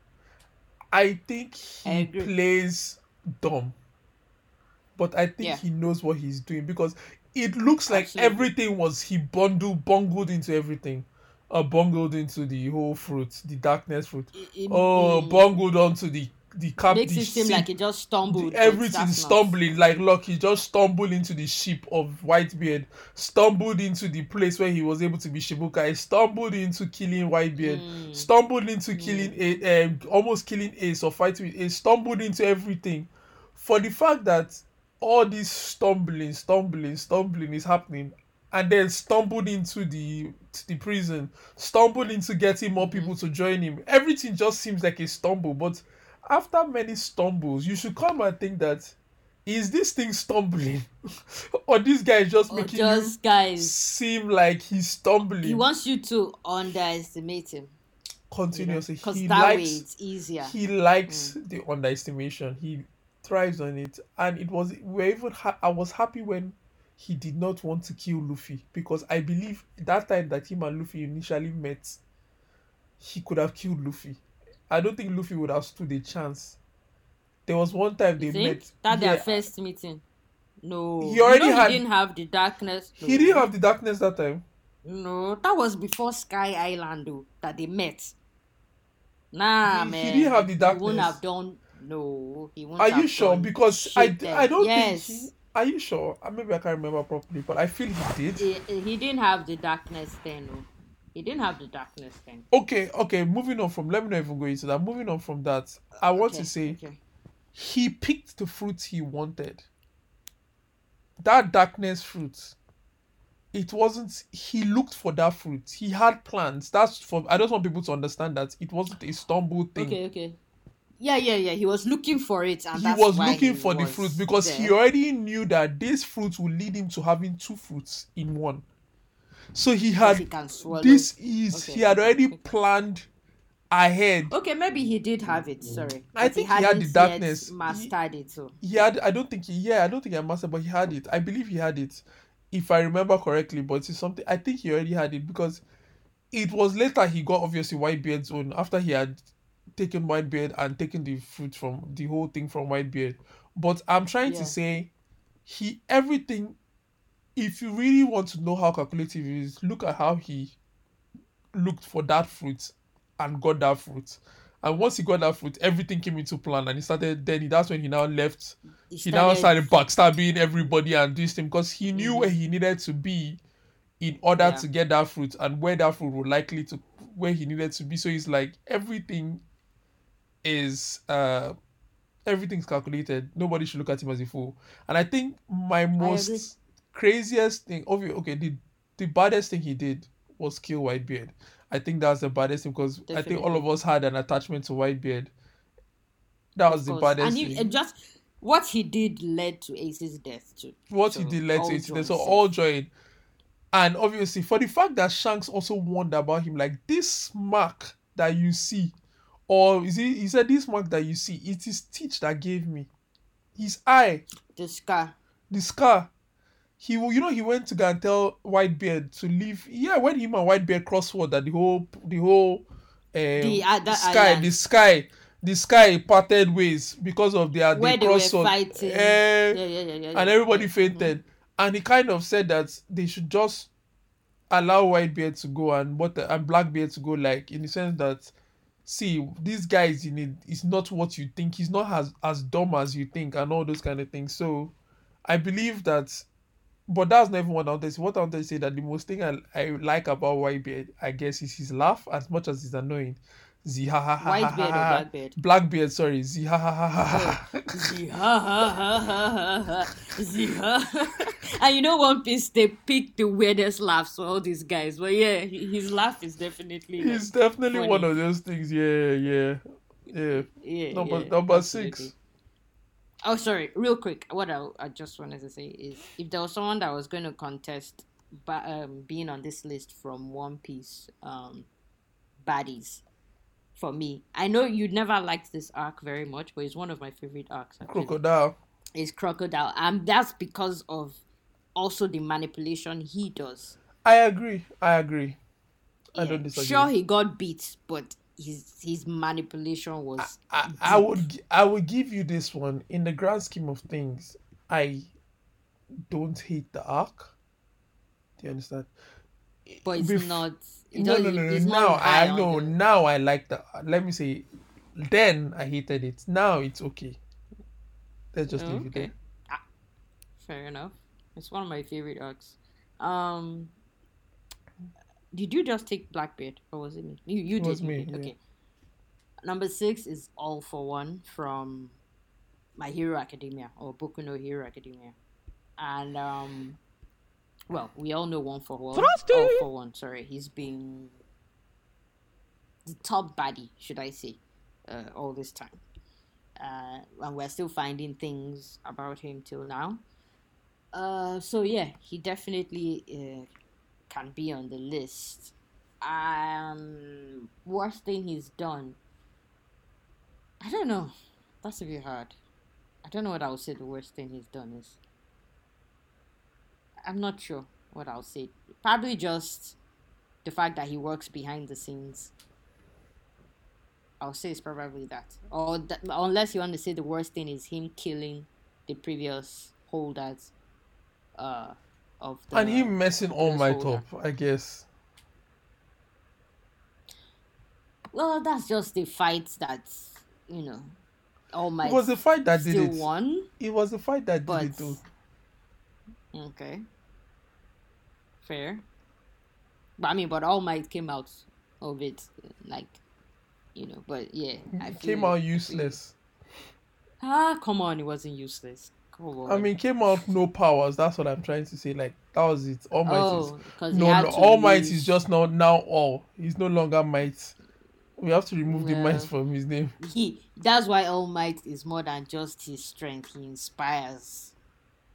B: I think he
A: agree.
B: plays dumb, but I think
A: Yeah.
B: he knows what he's doing because it looks like
A: Absolutely.
B: everything was he bundled, bungled into everything, uh, bungled into the whole fruit, the darkness fruit.
A: It- it-
B: Oh, bungled onto the the cap.
A: makes
B: the
A: it seem like it just stumbled.
B: the- everything
A: that's not.
B: stumbling like look he just stumbled into the ship of whitebeard stumbled into the place where he was able to be Shichibukai stumbled into killing whitebeard
A: Mm.
B: stumbled into killing a um, almost killing ace or fighting with ace stumbled into everything for the fact that all this stumbling stumbling stumbling is happening and then stumbled into the the prison stumbled into getting more people to join him everything just seems like a stumble but after many stumbles you should come and think that is this thing stumbling or this guy is just
A: Or
B: making
A: just
B: you
A: guys.
B: seem like he's stumbling
A: He wants you to underestimate him.
B: continuously
A: Because
B: he
A: that way
B: likes
A: it's easier.
B: he likes
A: Mm.
B: the underestimation he thrives on it and it was we're even ha- i was happy when he did not want to kill luffy because i believe that time that him and luffy initially met he could have killed luffy i don't think luffy would have stood a chance there was one time they met
A: that
B: yeah,
A: their first meeting? No.
B: He already
A: you know
B: had-
A: He didn't have the darkness.
B: he didn't have the darkness that time
A: No, that was before Sky Island, though, that they met. Nah,
B: He- he didn't have the darkness.
A: He wouldn't have done. No, he wouldn't
B: are you sure because i
A: then.
B: i don't
A: yes.
B: think he, are you sure Uh, maybe i can't remember properly but i feel he did
A: He, he didn't have the darkness then. No. He didn't have the darkness thing.
B: Okay, okay, moving on from let me know not even go into that. Moving on from that, I want
A: Okay,
B: to say
A: okay.
B: he picked the fruit he wanted. That darkness fruit. It wasn't he looked for that fruit. He had plans. That's for I just want people to understand that it wasn't a stumble thing.
A: Okay, okay. Yeah, yeah, yeah. He was looking for it, and
B: He was looking
A: he
B: for the fruit because he already knew that this fruit would lead him to having two fruits in one. So he had
A: he
B: this is
A: Okay,
B: he had already planned ahead.
A: Okay, maybe he did have it. Sorry,
B: I think he had the darkness. He-
A: Mastered it. So
B: he had i don't think he yeah i don't think i mastered but he had it i believe he had it if i remember correctly but it's something i think he already had it because it was later he got obviously whitebeard's own after he had taken whitebeard and taken the fruit from the whole thing from whitebeard but i'm trying
A: Yeah.
B: to say he everything if you really want to know how calculative he is look at how he looked for that fruit and got that fruit and once he got that fruit everything came into plan and he started then he, that's when he now left he now started backstabbing everybody and this thing because he knew where he needed to be in order
A: Mm-hmm. Yeah.
B: to get that fruit and where that fruit would likely to where he needed to be. So he's like everything is uh everything's calculated. Nobody should look at him as a fool. And I think my most craziest thing okay, okay, the the baddest thing he did was kill Whitebeard. I think that's the baddest thing because I think all of us had an attachment to Whitebeard. That was the baddest
A: And you,
B: thing.
A: and just what he did led to Ace's death too.
B: what
A: So,
B: he did led to Ace's
A: death.
B: So all joined. And obviously, for the fact that Shanks also warned about him, like this mark that you see, or is he? He said this mark that you see, it is Teach that gave me. His eye,
A: The scar.
B: the scar. He, will- you know, he went to go and tell Whitebeard to leave. Yeah, when him and Whitebeard crossword that the whole, the whole, um,
A: The, uh, that
B: sky,
A: island.
B: the sky, the sky parted ways because of their
A: Where
B: the
A: they were
B: crossword.
A: fighting.
B: Eh,
A: yeah, yeah, yeah, yeah.
B: and everybody
A: Yeah.
B: fainted. And he kind of said that they should just allow Whitebeard to go and what and Blackbeard to go, like in the sense that see this guy is in it is not what you think. He's not as as dumb as you think, and all those kind of things. So I believe that but that's not even what I wanted to say. What I wanted to say that the most thing I, I like about Whitebeard, I guess, is his laugh. As much as it's annoying, Z ha ha ha ha
A: Whitebeard or
B: ha.
A: Blackbeard?
B: Blackbeard, sorry, Z ha ha ha ha ha.
A: Ha, ha, ha, ha, ha. And you know, One Piece, they pick the weirdest laughs for all these guys. But yeah, his laugh is definitely. like,
B: He's definitely
A: funny.
B: one of those things. Yeah, yeah, yeah.
A: yeah,
B: Number
A: yeah,
B: number
A: absolutely.
B: six.
A: Oh, sorry, real quick. What I, I just wanted to say is if there was someone that was going to contest but, um, being on this list from One Piece um, baddies, for me, I know you'd never liked this arc very much, but it's one of my favorite arcs. actually.
B: Crocodile.
A: is crocodile and that's because of also the manipulation he does
B: I agree. I agree. I don't disagree.
A: sure he got beat but his his manipulation was
B: I, I would I would give you this one in the grand scheme of things. I don't hate the arc. Do you understand?
A: but it's
B: bef-
A: not it
B: No, no, no, no. Now I know. Now I like the. Let me say, then I hated it. Now it's okay. Let's just
A: Oh,
B: leave it
A: okay
B: there.
A: Ah, fair enough it's one of my favorite arcs um did you just take blackbeard or was it me? You you
B: It
A: did
B: me,
A: did.
B: yeah.
A: okay number six is all for one from my hero academia or boku no hero academia. And um well we all know one for one. All for one sorry. He's been the top baddie should i say uh, all this time. Uh, and we're still finding things about him till now. Uh, so yeah, he definitely uh, can be on the list. Um, worst thing he's done. I don't know. That's a bit hard. I don't know what I would say the worst thing he's done is. I'm not sure what I'll say. Probably just the fact that he works behind the scenes. I'll say it's probably that. Or that, unless you want to say the worst thing is him killing the previous holders uh, of the.
B: and him messing All
A: my
B: top, I guess.
A: Well, that's just the fight that, you know, All my.
B: It was the fight that did it.
A: won.
B: It was the fight that
A: But
B: did it though.
A: Okay. Fair. But I mean, but All Might came out of it, like, you know, but yeah. I
B: came out useless.
A: Ah, come on, it wasn't useless.
B: I mean, came out no powers. That's what I'm trying to say. Like that was it. All Might
A: oh,
B: is no, no All Might is just now now all. He's no longer Might. We have to remove the Might from his name.
A: he that's why all might is more than just his strength he inspires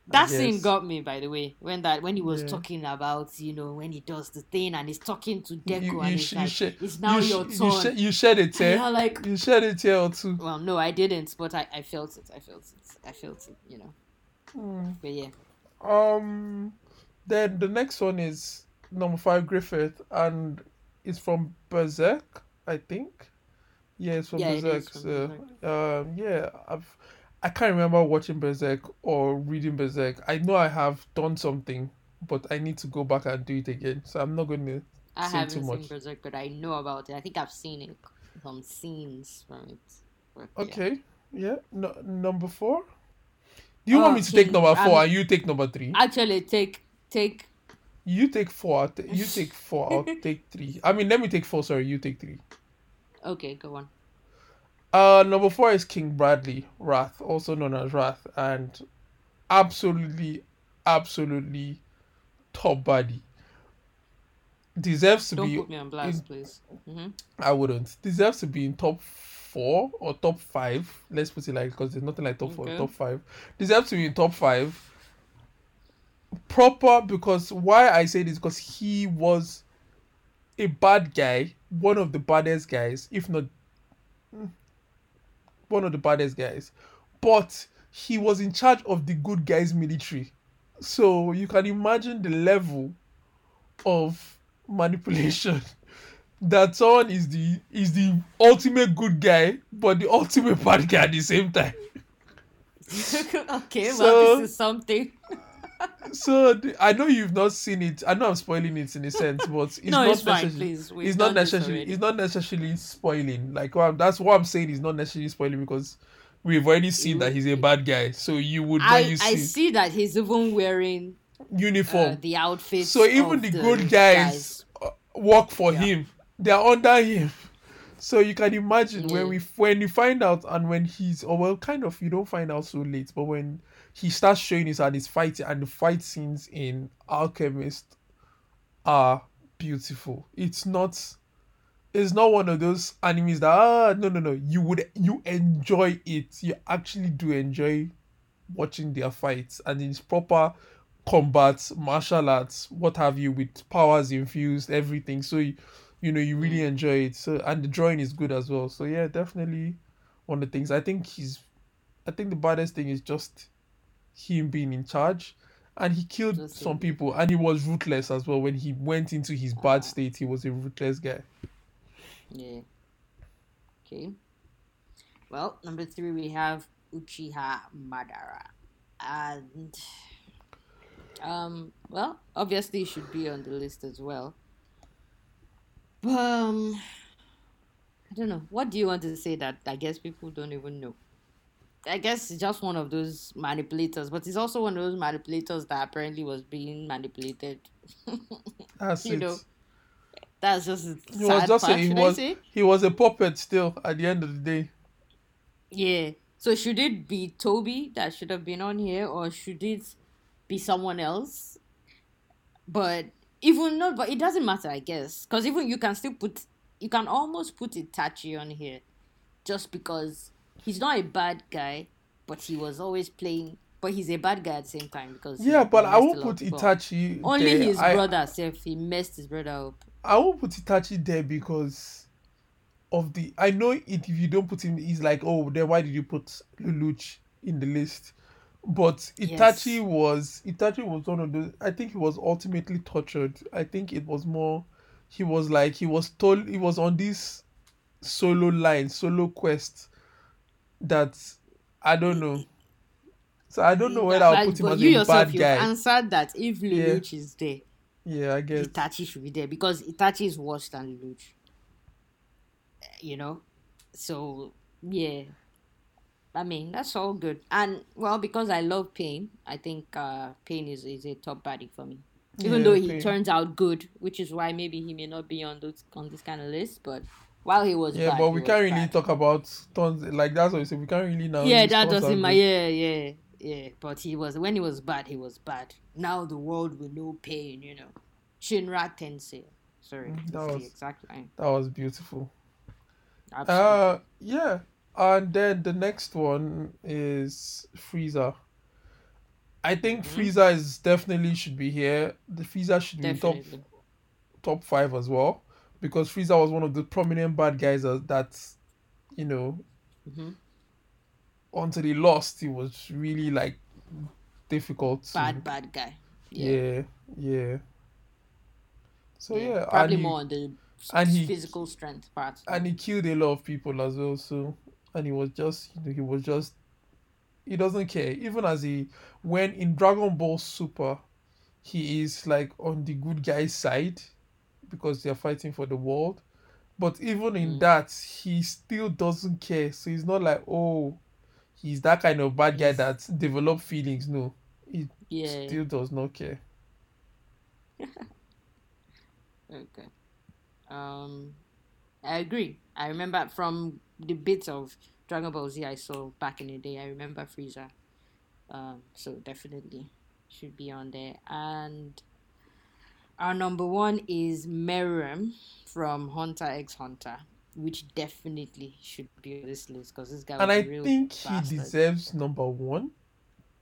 A: that scene got me by the way when that when he was
B: Yeah.
A: talking about you know when he does the thing and he's talking to
B: You,
A: deku
B: you,
A: and
B: you,
A: he's
B: sh-
A: like
B: you, shed,
A: it's now
B: you, sh-
A: your
B: you,
A: turn
B: you shed a
A: and
B: tear.
A: you're like
B: You shed a tear or two.
A: well no i didn't but i i felt it i felt it i felt it you know
B: Hmm.
A: but yeah
B: Um, then the next one is number five Griffith, and it's from Berserk, I think. Yeah, it's from
A: Yeah, it is
B: Berserk.
A: from
B: so, um, yeah, I've I can't remember watching Berserk or reading Berserk. I know I have done something, but I need to go back and do it again. So I'm not going to
A: i
B: say
A: haven't
B: too
A: seen berserk but i know about it i think i've seen it some scenes from it but.
B: Okay, yeah. No, number four. Do you want me to take number four
A: um,
B: and you take number three?
A: actually take take
B: You take four. I'll ta- you take four. I'll take three. I mean, let me take four. Sorry, you take three.
A: okay go on
B: Uh, number four is King Bradley Wrath, also known as Wrath, and absolutely, absolutely top body. Deserves to
A: don't
B: be.
A: put me on blast
B: in-
A: please hmm
B: I wouldn't. Deserves to be in top four or top five. Let's put it like because there's nothing like top four,
A: Okay.
B: top five. Deserves to be in top five. Proper because why I say this because he was a bad guy, one of the baddest guys, if not one of the baddest guys. But he was in charge of the good guys military. So you can imagine the level of manipulation that someone is the is the ultimate good guy but the ultimate bad guy at the same time
A: okay,
B: So-
A: well, this is something.
B: So i know you've not seen it i know i'm spoiling it in a sense but it's
A: no,
B: not
A: it's fine,
B: necessarily
A: please. We've
B: it's not necessarily it's not necessarily spoiling like I'm- that's what i'm saying is not necessarily spoiling because we've already seen that he's a bad guy so you would
A: I,
B: you
A: I
B: see
A: see that he's even wearing
B: uniform.
A: Uh, the outfit.
B: so even
A: of
B: the, good guys, uh, work for
A: Yeah.
B: him. They are under him. So you can imagine
A: Yeah.
B: when we when you find out and when he's or well kind of you don't find out so late, but when he starts showing us and his fighting and the fight scenes in Alchemist are beautiful. It's not it's not one of those animes that ah no no no you would you enjoy it. You actually do enjoy watching their fights and it's proper combat, martial arts, what have you, with powers infused, everything. So you, you know you really enjoy it. So and the drawing is good as well. So yeah, definitely one of the things. I think he's I think the baddest thing is just him being in charge. And he killed some people and he was ruthless as well. When he went into his bad state, he was a ruthless guy.
A: Yeah. Okay. Well, number three we have Uchiha Madara, and um, well, obviously should be on the list as well. But, um, I don't know. What do you want to say that I guess people don't even know? I guess it's just one of those manipulators, but he's also one of those manipulators that apparently was being manipulated.
B: That's
A: You
B: it.
A: know, That's just
B: he was just a, he was he was a puppet still at the end of the day.
A: Yeah. So should it be Tobi that should have been on here, or should it be someone else? But even not, but it doesn't matter, I guess, because even you can still put, you can almost put Itachi on here, just because he's not a bad guy, but he was always playing, but he's a bad guy at the same time because
B: Yeah, but I won't put
A: of people up.
B: Itachi.
A: Only
B: there.
A: his
B: I,
A: brother, self, he messed his brother up.
B: I won't put Itachi there because of the. I know it, if you don't put him, he's like, oh, then why did you put Lelouch in the list? But Itachi
A: Yes.
B: was Itachi was one of those. I think he was ultimately tortured. I think it was more. He was like he was told he was on this solo line, solo quest. That I don't know. So I don't know whether I'll put him as
A: you
B: a
A: yourself,
B: bad
A: you've
B: guy.
A: answered that if Lelouch is there,
B: Yeah, I guess.
A: Itachi should be there because Itachi is worse than Lelouch. You know? So, yeah. I mean, that's all good. And, well, because I love Pain, I think uh, Pain is, is a top baddie for me. Even
B: Yeah,
A: though he turns out good, which is why maybe he may not be on those on this kind of list, but while he was
B: Yeah,
A: bad,
B: but we can't really
A: bad.
B: talk about tons like that's what we say. We can't really now.
A: yeah, that doesn't matter. Yeah, yeah, yeah. But he was when he was bad, he was bad. Now the world will know pain. You know, Shinra Tensei. Sorry,
B: Mm, that was-
A: exact line.
B: That was beautiful.
A: Absolutely.
B: Uh, yeah, and then the next one is Frieza. I think
A: Mm-hmm.
B: Frieza is definitely should be here. The Frieza should be top top five as well because Frieza was one of the prominent bad guys that, that you know
A: Mhm.
B: until he lost, he was really like difficult. to-
A: Bad, bad guy. Yeah.
B: Yeah, yeah. So yeah,
A: Probably
B: and he-
A: more on the
B: and he-
A: physical strength part.
B: and he killed a lot of people as well. So, and he was just, you know, he was just, he doesn't care. Even as he, when in Dragon Ball Super, he is like on the good guy's side because they're fighting for the world. But even in
A: Mm.
B: that, he still doesn't care. So he's not like, oh, he's that kind of bad guy that develop feelings. No, he
A: yeah.
B: still does not care.
A: Okay. Um, I agree. I remember from the bits of Dragon Ball Z I saw back in the day. I remember Frieza. Um, so definitely should be on there. And our number one is Meruem from Hunter x Hunter, which definitely should be on this list because this guy
B: and I think he deserves number one.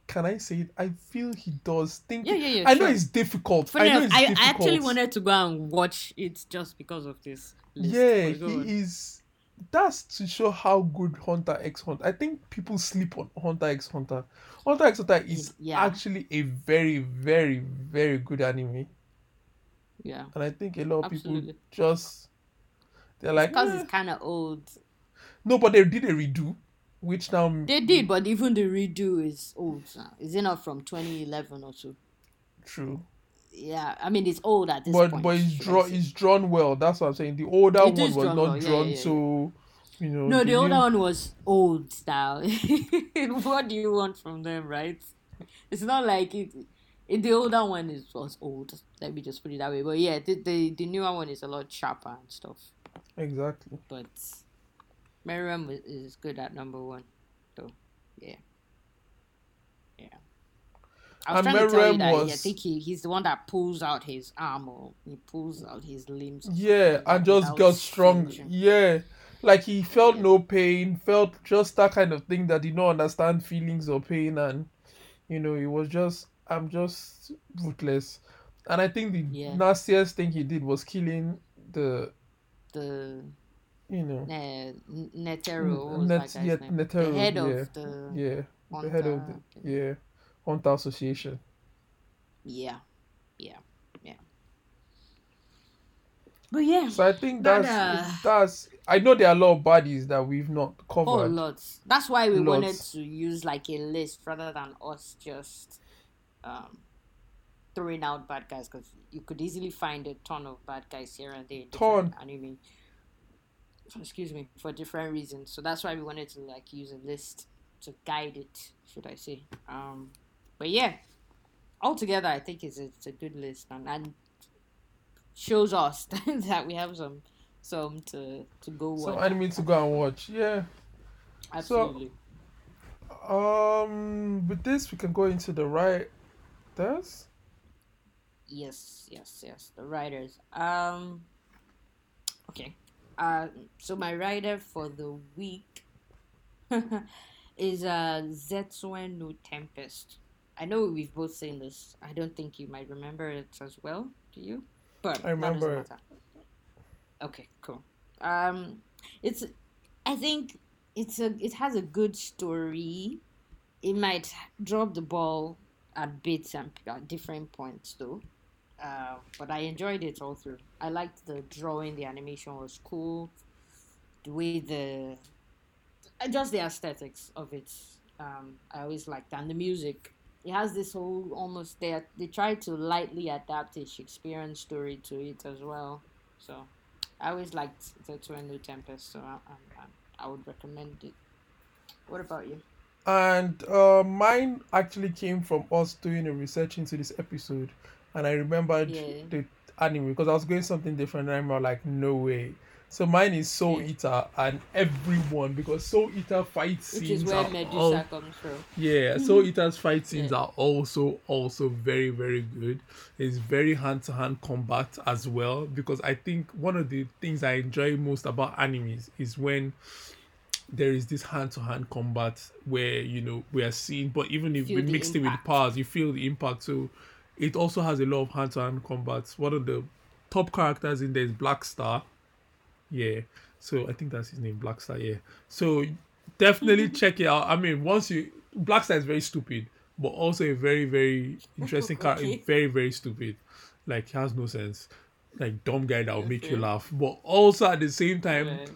B: Can I say it? I feel he does. Think
A: Yeah, yeah, yeah.
B: I know it's difficult.
A: Funny
B: I know it's
A: I,
B: difficult.
A: I actually wanted to go and watch it just because of this. List.
B: Yeah,
A: go on.
B: he is. That's to show how good Hunter X Hunter. I think people sleep on Hunter X Hunter. Hunter X Hunter is
A: Yeah.
B: actually a very, very, very good anime,
A: Yeah.
B: and I think a lot of
A: Absolutely.
B: people just they're like,
A: Because
B: "Eh."
A: it's kind of old.
B: no, but they did a redo, which now
A: They did, but even the redo is old now. Is it not from 2011 or so?
B: true.
A: Yeah, I mean it's old at this
B: but
A: point.
B: but it's
A: should I
B: draw it's drawn well. That's what I'm saying. The older
A: It
B: one was
A: drawn
B: not
A: well,
B: drawn
A: yeah, yeah.
B: so you know.
A: No, the older one was old style. what do you want from them, right? It's not like it. The older one is was old. Let me just put it that way. But yeah, the the, the newer one is a lot sharper and stuff.
B: Exactly.
A: But Meruem is- good at number one, though. Yeah. Yeah. I was
B: And
A: trying to tell you that I
B: was-
A: think he, he's the one that pulls out his arm or he pulls out his limbs.
B: Yeah, and just got strong. Yeah. Like he felt
A: Yeah.
B: no pain, felt just that kind of thing that did not understand feelings or pain and you know, it was just I'm just ruthless. And I think the
A: Yeah.
B: nastiest thing he did was killing the
A: The
B: you know
A: uh, N- Netero,
B: Net-
A: that
B: yeah,
A: name?
B: Netero,
A: the head
B: yeah.
A: of the
B: yeah. The head of
A: Hunter-
B: the yeah. Hunter Association.
A: yeah, yeah, yeah. But yeah,
B: So I think
A: That,
B: that's
A: uh,
B: that's I know there are a lot of bodies that we've not covered.
A: Oh,
B: covered.
A: lots. That's why we wanted to use like a list rather than us just um, throwing out bad guys because you could easily find a ton of bad guys here and there. different Anime. Excuse me for different reasons. So that's why we wanted to like use a list to guide it, should I say? Um, but yeah, altogether, I think it's a, it's a good list and, and shows us that we have some some to to go
B: So
A: watch.
B: anime to go and watch. Yeah.
A: Absolutely.
B: Um with this we can go into the writers.
A: Yes, yes, yes. The writers. Um. Okay. Uh. So my writer for the week is uh Zetsuen no Tempest. I know we've both seen this. I don't think you might remember it as well. Do you? But
B: I remember.
A: Okay. Cool. Um. It's. I think it's a. It has a good story. It might drop the ball at bits and at different points though. Uh, but I enjoyed it all through. I liked the drawing, the animation was cool. The way the uh, just the aesthetics of it, um, I always liked, and the music. It has this whole almost they they try to lightly adapt a Shakespearean story to it as well. So I always liked the New Tempest, so I, I, I would recommend it. What about you?
B: And uh mine actually came from us doing a research into this episode and I remembered
A: Yeah.
B: the anime because I was going something different and I remember like no way. So mine is Soul. Eater and everyone because Soul Eater fight scenes Which
A: is where Medusa
B: all-
A: comes from.
B: Yeah, Soul Eater's fight scenes
A: Yeah.
B: are also also very very good. It's very hand to hand combat as well because I think one of the things I enjoy most about animes is when there is this hand to hand combat where you know we are seeing, but even if
A: Feel
B: we mixed it with powers, you feel the impact. So it also has a lot of hand to hand combat. One of the top characters in there is Black Star. Yeah. So I think that's his name, Black Star. Yeah. So definitely check it out. I mean, once you Black Star is very stupid, but also a very very interesting character. Very very stupid. Like he has no sense. Like dumb guy that will make you laugh, but also at the same time
A: Right.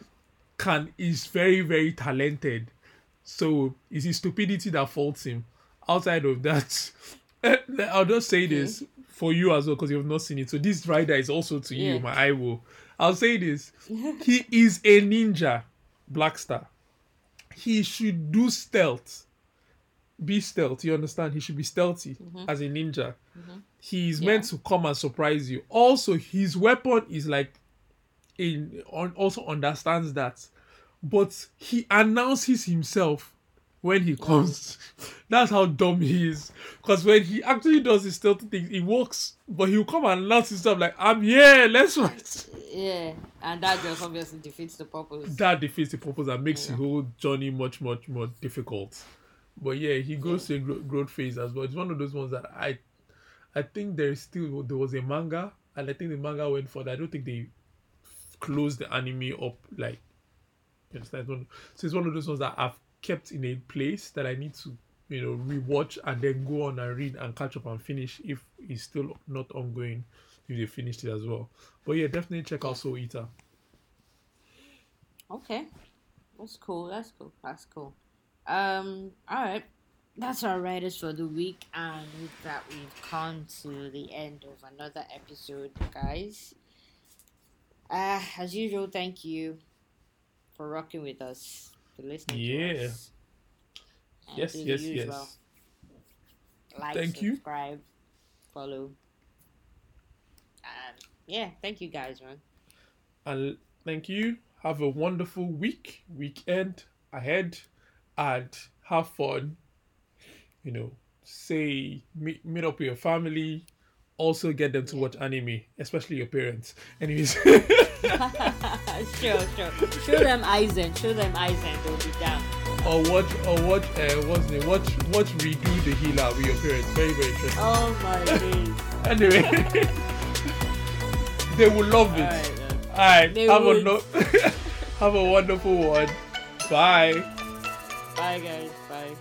B: Can is very very talented. So it's his stupidity that faults him. Outside of that, I'll just say this for you as well because you've not seen it. So this rider is also to you, my eye will. I'll say this: he is a ninja, Black Star. He should do stealth. Be stealth. You understand? He should be stealthy mm-hmm. as a ninja. Mm-hmm. He's
A: Yeah.
B: meant to come and surprise you. Also, his weapon is like in on, also understands that but he announces himself when he comes. That's how dumb he is. Because when he actually does his stealthy thing it works but he'll come and announce himself like i'm here let's fight.
A: Yeah, and that just obviously defeats the purpose.
B: that defeats the purpose and makes the whole journey much much more difficult. But yeah he goes to a growth phase as well. It's one of those ones that i i think there is still there was a manga and i think the manga went further. I don't think they closed the anime up like understand so it's one of those ones that i've kept in a place that i need to you know rewatch and then go on and read and catch up and finish if it's still not ongoing if they finished it as well but yeah definitely check out soul eater
A: Okay, that's cool. That's cool. That's cool. Um. All right. That's our writers for the week, and with that, we've come to the end of another episode, guys. Uh, as usual, thank you for rocking with us, for listening
B: Yeah.
A: to us.
B: Yes yes yes
A: Like,
B: Thank you.
A: subscribe, follow. And yeah, thank you guys, man.
B: And thank you. Have a wonderful week, weekend ahead, and have fun. You know, say meet, meet up with your family. Also, get them to watch anime, especially your parents. Anyways,
A: sure, sure. Show them Aizen. Show them Aizen. They'll be down.
B: or watch or watch uh, what's the? Watch watch redo the healer with your parents. Very very interesting.
A: Oh my days.
B: Anyway, they will love it.
A: Then.
B: All right,
A: They
B: have a no- have a wonderful one. Bye.
A: Bye, guys. Bye.